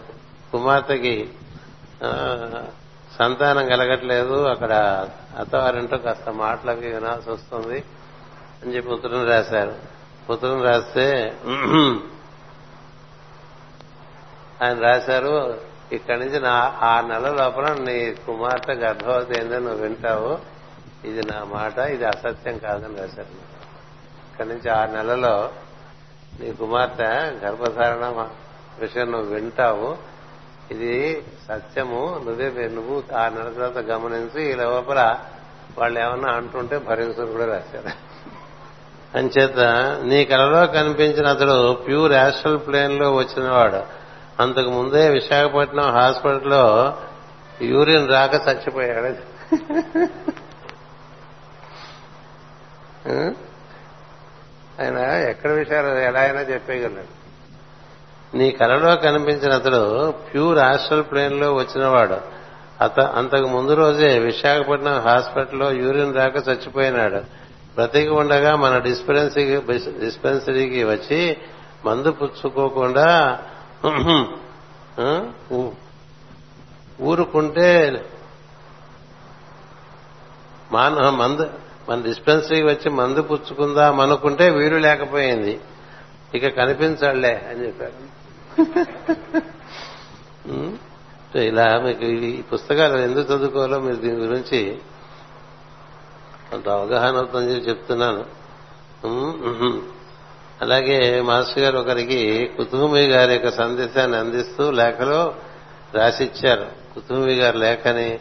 కుమార్తెకి సంతానం కలగట్లేదు. అక్కడ అత్తవారింటో కాస్త మాటలకి వినాల్సి వస్తుంది అని చెప్పి ఉత్తరం రాశారు. ఉత్తరం రాస్తే ఆయన రాశారు ఇక్కడి నుంచి నా ఆ నెల లోపల నీ కుమార్తె గర్భవతి ఏందో నువ్వు వింటావు. ఇది నా మాట ఇది అసత్యం కాదని రాశారు. ఇక్కడి నుంచి ఆ నెలలో నీ కుమార్తె గర్భధారణ విషయం నువ్వు వింటావు. ఇది సత్యము. నువ్వే నువ్వు ఆ నెల తర్వాత గమనించి ఈ లోపల వాళ్ళు ఏమన్నా అంటుంటే భరించుని కూడా రాశారు. అంచేత నీ కలలో కనిపించిన అతడు ప్యూర్ యాస్ట్రల్ ప్లేన్లో వచ్చినవాడు. అంతకు ముందే విశాఖపట్నం హాస్పిటల్లో యూరిన్ రాక చచ్చిపోయాడు. ఆయన ఎక్కడ విషయాలు ఎలా అయినా చెప్పేయగలడు నీ కలలో కనిపించిన అతడు ప్యూర్ ఆస్ట్రల్ ప్లేన్లో వచ్చినవాడు. అత అంతకు ముందు రోజే విశాఖపట్నం హాస్పిటల్లో యూరిన్ రాక చచ్చిపోయినాడు. బ్రతికి ఉండగా మన డిస్పెన్సరీకి డిస్పెన్సరీకి వచ్చి మందు పుచ్చుకోకుండా ఊరుకుంటే మాన మందు మన డిస్పెన్సరీకి వచ్చి మందు పుచ్చుకుందాం అనుకుంటే వీలు లేకపోయింది. ఇక కనిపించాడులే అని చెప్పారు. ఇలా మీకు ఈ పుస్తకాలు ఎందుకు చదువుకోవాలో మీరు దీని గురించి కొంత అవగాహన అవుతుందని చెప్తున్నాను. అలాగే మాస్టర్ గారు ఒకరికి కుతుహుమి గారి యొక్క సందేశాన్ని అందిస్తూ లేఖలో రాసిచ్చారు. కుతుహుమి గారి లేఖని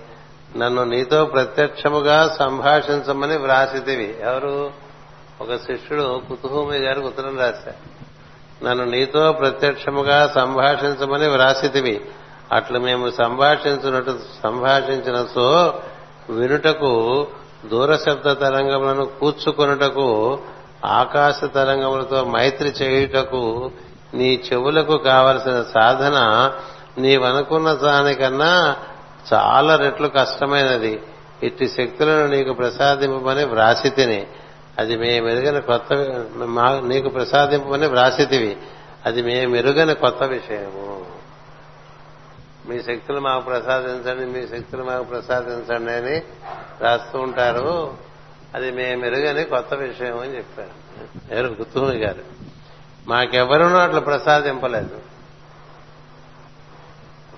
నన్ను నీతో ప్రత్యక్షముగా సంభాషించమని వ్రాసితివి. ఎవరు? ఒక శిష్యుడు కుతుహూమి గారికి ఉత్తరం రాశారు. నన్ను నీతో ప్రత్యక్షముగా సంభాషించమని వ్రాసితివి. అట్లు మేము సంభాషించినట్టు సంభాషించిన సో వినుటకు దూరశబ్ద తరంగములను కూర్చుకొనుటకు ఆకాశ తరంగములతో మైత్రి చేయుటకు నీ చెవులకు కావలసిన సాధన నీవనుకున్న దానికన్నా చాలా రెట్లు కష్టమైనది. ఇట్టి శక్తులను నీకు ప్రసాదింపమని వ్రాసి తిని అది మేమెరుగని కొత్త మా- నీకు ప్రసాదింపమని వ్రాసితివి. అది మేమెరుగని కొత్త విషయము. మీ శక్తులు మాకు ప్రసాదించండి మీ శక్తులు మాకు ప్రసాదించండి అని రాస్తూ ఉంటారు. అది మేమెరుగని కొత్త విషయం అని చెప్పారు. ఎవరు? గుర్తుమి గారు. మాకెవరూ అట్లా ప్రసాదింపలేదు.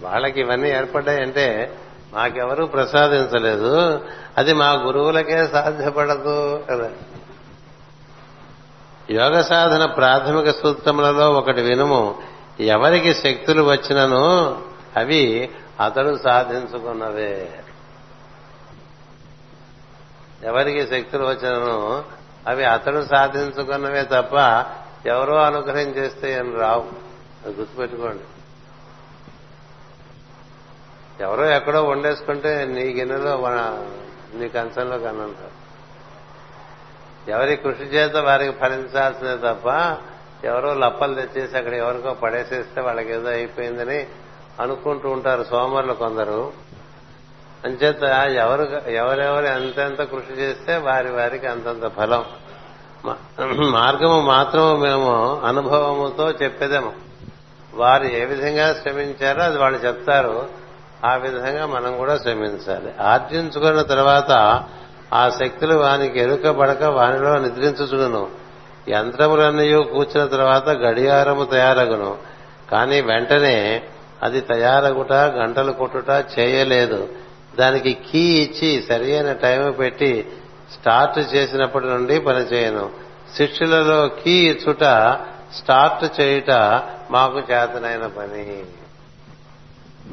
వాళ్ళకి ఇవన్నీ ఏర్పడ్డాయంటే మాకెవరూ ప్రసాదించలేదు. అది మా గురువులకే సాధ్యపడదు కదా. యోగ సాధన ప్రాథమిక సూత్రములలో ఒకటి వినుము. ఎవరికి శక్తులు వచ్చినను అవి అతడు సాధించుకున్నవే. ఎవరికి శక్తులు వచ్చినను అవి అతడు సాధించుకున్నవే తప్ప ఎవరో అనుగ్రహం చేస్తే అని రావు. అది గుర్తుపెట్టుకోండి. ఎవరో ఎక్కడో వండేసుకుంటే నీ గిన్నెలో మన- నీ కంచంలో కనంటారు ఎవరి కృషి చేత వారికి ఫలించాల్సిందే తప్ప ఎవరో లప్పలు తెచ్చేసి అక్కడ ఎవరికో పడేసేస్తే వాళ్ళకి ఏదో అయిపోయిందని అనుకుంటూ ఉంటారు సోమరులు కొందరు. అంచేత ఎవరు ఎవరెవరు ఎంతెంత కృషి చేస్తే వారి వారికి అంతంత ఫలం. మార్గము మాత్రము మేము అనుభవముతో చెప్పేదేమో. వారు ఏ విధంగా శ్రమించారో అది వాళ్ళు చెప్తారు. ఆ విధంగా మనం కూడా శ్రమించాలి. ఆర్జించుకున్న తర్వాత ఆ శక్తులు వానికి ఎరుకబడక వానిలో నిద్రించుచును యంత్రములన్నీ కూర్చున్న తర్వాత గడియారము తయారగును. కానీ వెంటనే అది తయారగుట గంటలు కొట్టుట చేయలేదు. దానికి కీ ఇచ్చి సరియైన టైం పెట్టి స్టార్ట్ చేసినప్పటి నుండి పనిచేయను శిష్యులలో కీ ఇచ్చుట స్టార్ట్ చేయుట మాకు చేతనైన పని.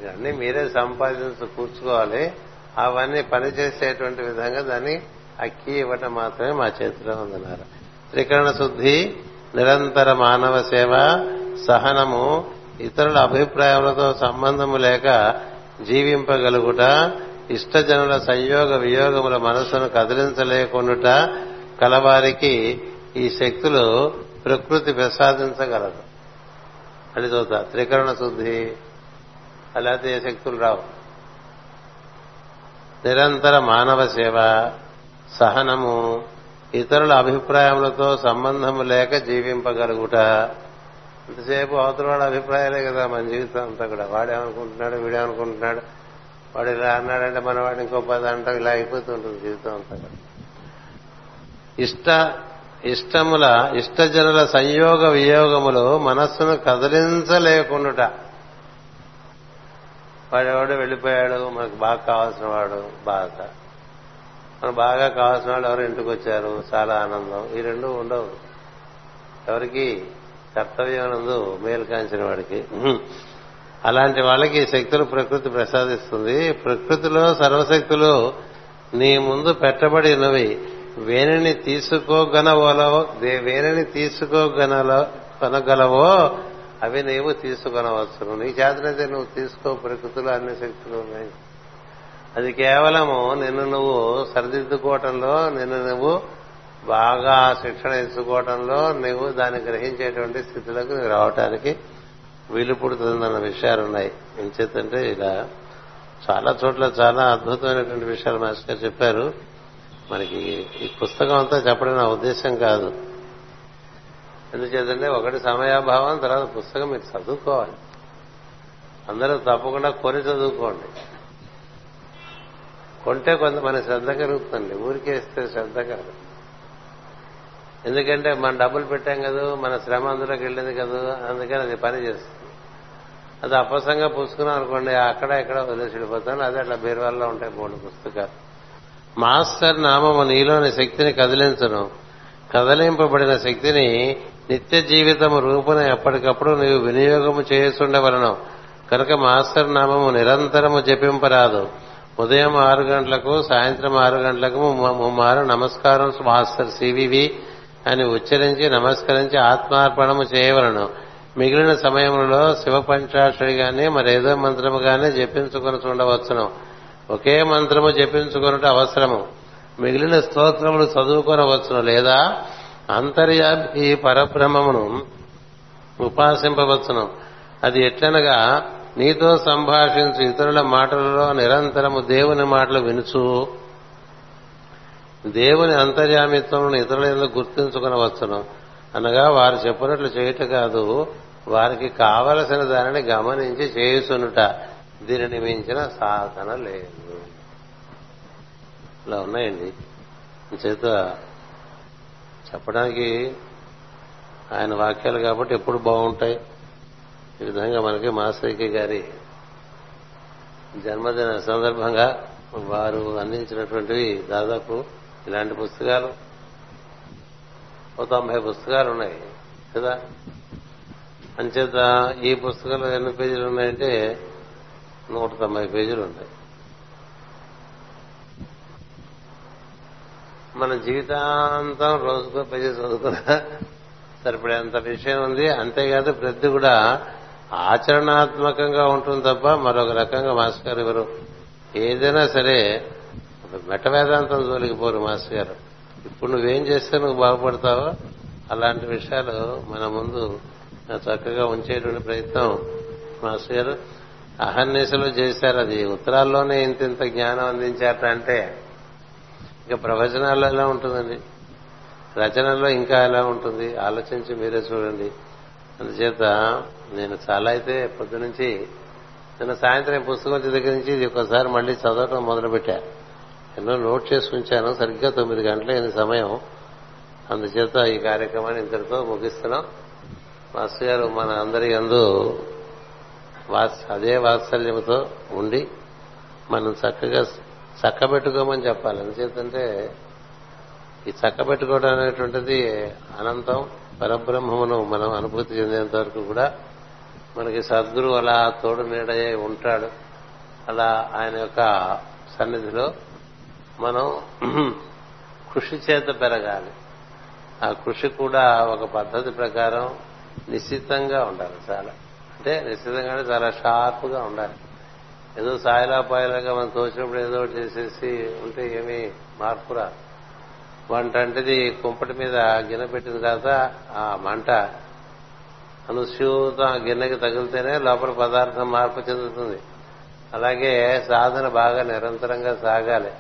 ఇవన్నీ మీరే సంపాదించు కూర్చుకోవాలి. అవన్నీ పనిచేసేటువంటి విధంగా దాన్ని ఆ కీ ఇవ్వటం మాత్రమే మా చేతిలో ఉందన్నారు. త్రికరణ శుద్ధి నిరంతర మానవ సేవ సహనము ఇతరుల అభిప్రాయాలతో సంబంధము లేక జీవింపగలుగుట ఇష్టజనుల సంయోగ వియోగముల మనస్సును కదిలించలేకుండుట కలవారికి ఈ శక్తులు ప్రకృతి ప్రసాదించగలదు. అని చూద్దా త్రికరణ శుద్ధి అలాగే ఏ శక్తులు రావు. నిరంతర మానవ సేవ సహనము ఇతరుల అభిప్రాయములతో సంబంధము లేక జీవింపగలుగుట. ఇంతసేపు అవతల వాడి అభిప్రాయాలే కదా మన జీవితం అంతా కూడా. వాడేమనుకుంటున్నాడు వీడేమనుకుంటున్నాడు వాడు ఇలా అన్నాడంటే మన వాడు ఇంకో పది అంటాం ఇలా అయిపోతుంటుంది జీవితం అంతా. ఇష్ట ఇష్టముల ఇష్టజనుల సంయోగ వియోగములు మనస్సును కదిలించలేకుండుట. వాడెవడో వెళ్ళిపోయాడు మనకు బాగా కావాల్సిన వాడు బాగా మనకు బాగా కావాల్సిన వాళ్ళు ఎవరు ఇంటికి వచ్చారు చాలా ఆనందం. ఈ రెండు ఉండవు. ఎవరికి కర్తవ్యం నందు మేలు కాంచిన వాడికి. అలాంటి వాళ్ళకి ఈ శక్తులు ప్రకృతి ప్రసాదిస్తుంది. ప్రకృతిలో సర్వశక్తులు నీ ముందు పెట్టబడినవి. వేణిని తీసుకోగనవలవో వేణిని తీసుకోగనలో కొనగలవో అవి నీవు తీసుకొనవచ్చును. నీ చేతనైతే నువ్వు తీసుకో ప్రకృతిలో అన్ని శక్తులు ఉన్నాయి. అది కేవలము నిన్ను నువ్వు సరిదిద్దుకోవటంలో నిన్ను నువ్వు బాగా శిక్షణ ఇచ్చుకోవటంలో నువ్వు దాన్ని గ్రహించేటువంటి స్థితిలోకి నువ్వు రావటానికి వీలు పుడుతుందన్న విషయాలు ఉన్నాయి ఎంచేతంటే ఇలా చాలా చోట్ల చాలా అద్భుతమైనటువంటి విషయాలు మాస్టర్ గారు చెప్పారు. మనకి ఈ పుస్తకం అంతా చెప్పడం నా ఉద్దేశం కాదు. ఎందుచేతంటే ఒకటి సమయాభావం తర్వాత పుస్తకం మీరు చదువుకోవాలి. అందరూ తప్పకుండా కొని చదువుకోండి. కొంటే కొంత మన శ్రద్ధ కలుగుతుంది. ఊరికే ఇస్తే శ్రద్ధ కాదు. ఎందుకంటే మనం డబ్బులు పెట్టాం కదా మన శ్రమ అందులోకి వెళ్ళింది కదా అందుకని అది పని చేస్తుంది. అది అపసంగా పుచ్చుకున్నాం అనుకోండి అక్కడ ఎక్కడ వదిలేసి వెళ్ళిపోతాను అది అట్లా బీరువాల్లో ఉంటాయి మూడు పుస్తకాలు. మాస్టర్ నామము నీలోని శక్తిని కదిలించను. కదలింపబడిన శక్తిని నిత్య జీవితము రూపున ఎప్పటికప్పుడు నీవు వినియోగము చేస్తుండవలను కనుక మాస్టర్ నామము నిరంతరము జపింపరాదు. ఉదయం ఆరు గంటలకు సాయంత్రం ఆరు గంటలకు ముమ్మారు నమస్కారం మాస్టర్ సివివి అని ఉచ్చరించి నమస్కరించి ఆత్మార్పణము చేయవలను. మిగిలిన సమయంలో శివ పంచాక్షరి గాని మరేదో మంత్రము గాని జపించుకుని చూడవచ్చును ఒకే మంత్రము జపించుకున్నట్టు అవసరము. మిగిలిన స్తోత్రములు చదువుకొనవచ్చును లేదా అంతర్యామి పరబ్రహ్మమును ఉపాసింపవచ్చును. అది ఎట్లనగా నీతో సంభాషించు ఇతరుల మాటలలో నిరంతరము దేవుని మాటలు వినుచు దేవుని అంతర్యామిత్వమును ఇతరుల ఎందుకు గుర్తించుకునవచ్చును అనగా వారు చెప్పినట్లు చేయుట కాదు వారికి కావలసిన దానిని గమనించి చేయుచునుట. దీనిని మించిన సాధన లేదు. ఇలా ఉన్నాయండి. చేత చెప్పడానికి ఆయన వాక్యాలు కాబట్టి ఎప్పుడు బాగుంటాయి. ఈ విధంగా మనకి మాస్టర్కి గారి జన్మదిన సందర్భంగా వారు అందించినటువంటివి దాదాపు ఇలాంటి పుస్తకాలు ఓ తొంభై పుస్తకాలు ఉన్నాయి కదా? అంచేత ఈ పుస్తకంలో ఎన్ని పేజీలు ఉన్నాయంటే నూట తొంభై పేజీలు ఉన్నాయి మన జీవితాంతం రోజుకో పేజీ చదువుకున్నా సరిపడేంత విషయం ఉంది. అంతేకాదు ప్రతి కూడా ఆచరణాత్మకంగా ఉంటుంది తప్ప మరొక రకంగా మాస్టర్ గారు ఏదైనా సరే మెట వేదాంతం జోలికి పోరు మాస్టర్ గారు. ఇప్పుడు నువ్వేం చేస్తే నువ్వు బాగుపడతావో అలాంటి విషయాలు మన ముందు చక్కగా ఉంచేటువంటి ప్రయత్నం మాస్టర్ గారు. అహర్నిశలు చేశారు అది. ఉత్తరాల్లోనే ఇంత ఇంత జ్ఞానం అందించారట అంటే ఇంకా ప్రవచనాల్లో ఎలా ఉంటుందండి? రచనలో ఇంకా ఎలా ఉంటుంది? ఆలోచించి మీరే చూడండి. అందుచేత నేను చాలా అయితే పొద్దు నుంచి నిన్న సాయంత్రం పుస్తకం వచ్చే దగ్గర నుంచి ఇది ఒకసారి మళ్ళీ చదవటం మొదలుపెట్టా. ఎన్నో నోట్ చేసి ఉంచాను. సరిగ్గా తొమ్మిది గంటలైన సమయం. అందుచేత ఈ కార్యక్రమాన్ని ఇంతటితో ముగిస్తున్నాం. మాస్టర్ గారు మన అందరి అందు అదే వాత్సల్యంతో ఉండి మనం చక్కగా చక్కబెట్టుకోమని చెప్పాలి. ఎందుచేతంటే ఈ చక్కబెట్టుకోవడం అనేటువంటిది అనంతం పరబ్రహ్మమును మనం అనుభూతి చెందేంత వరకు కూడా మనకి సద్గురు అలా తోడు నీడయ్యే ఉంటాడు. అలా ఆయన యొక్క సన్నిధిలో మనం కృషి చేత పెరగాలి. ఆ కృషి కూడా ఒక పద్ధతి ప్రకారం నిశ్చితంగా ఉండాలి చాలా. అంటే నిశ్చితంగా చాలా షార్ప్గా ఉండాలి. ఏదో సాయిలా పాయలాగా మనం తోచినప్పుడు ఏదో చేసేసి ఉంటే ఏమీ మార్పురా వంటంటిది కుంపటి మీద గిన్నె పెట్టిన తర్వాత ఆ మంట అనుస్యూతం ఆ గిన్నెకి తగిలితేనే లోపల పదార్థం మార్పు చెందుతుంది. అలాగే సాధన బాగా నిరంతరంగా సాగాలి.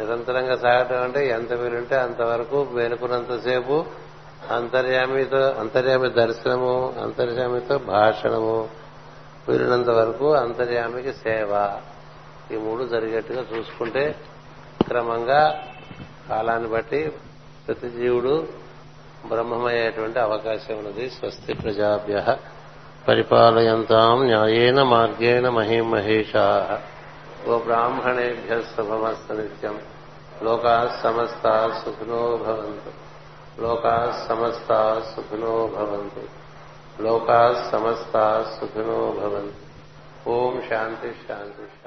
నిరంతరంగా సాగటం అంటే ఎంత వీలుంటే అంతవరకు మేలుకున్నంతసేపు అంతర్యామితో అంతర్యామి దర్శనము అంతర్యామితో భాషణము వీలున్నంత వరకు అంతర్యామికి సేవ. ఈ మూడు జరిగేట్టుగా చూసుకుంటే క్రమంగా కాలాన్ని బట్టి ప్రతి జీవుడు బ్రహ్మమయ్యేటువంటి అవకాశం ఉన్నది. స్వస్తి ప్రజాభ్య పరిపాలయంతాం న్యాయేన మార్గేణ మహిమహేషా ఓ బ్రాహ్మణేభ్య శుభమస్త నిత్యం. లోకా సమస్త సుఖినో భవంతు. లోకా సమస్త సుఖినో భవంతు. లోకా సమస్త సుఖినో భవంతు. ఓం శాంతి శాంతి శాంతి.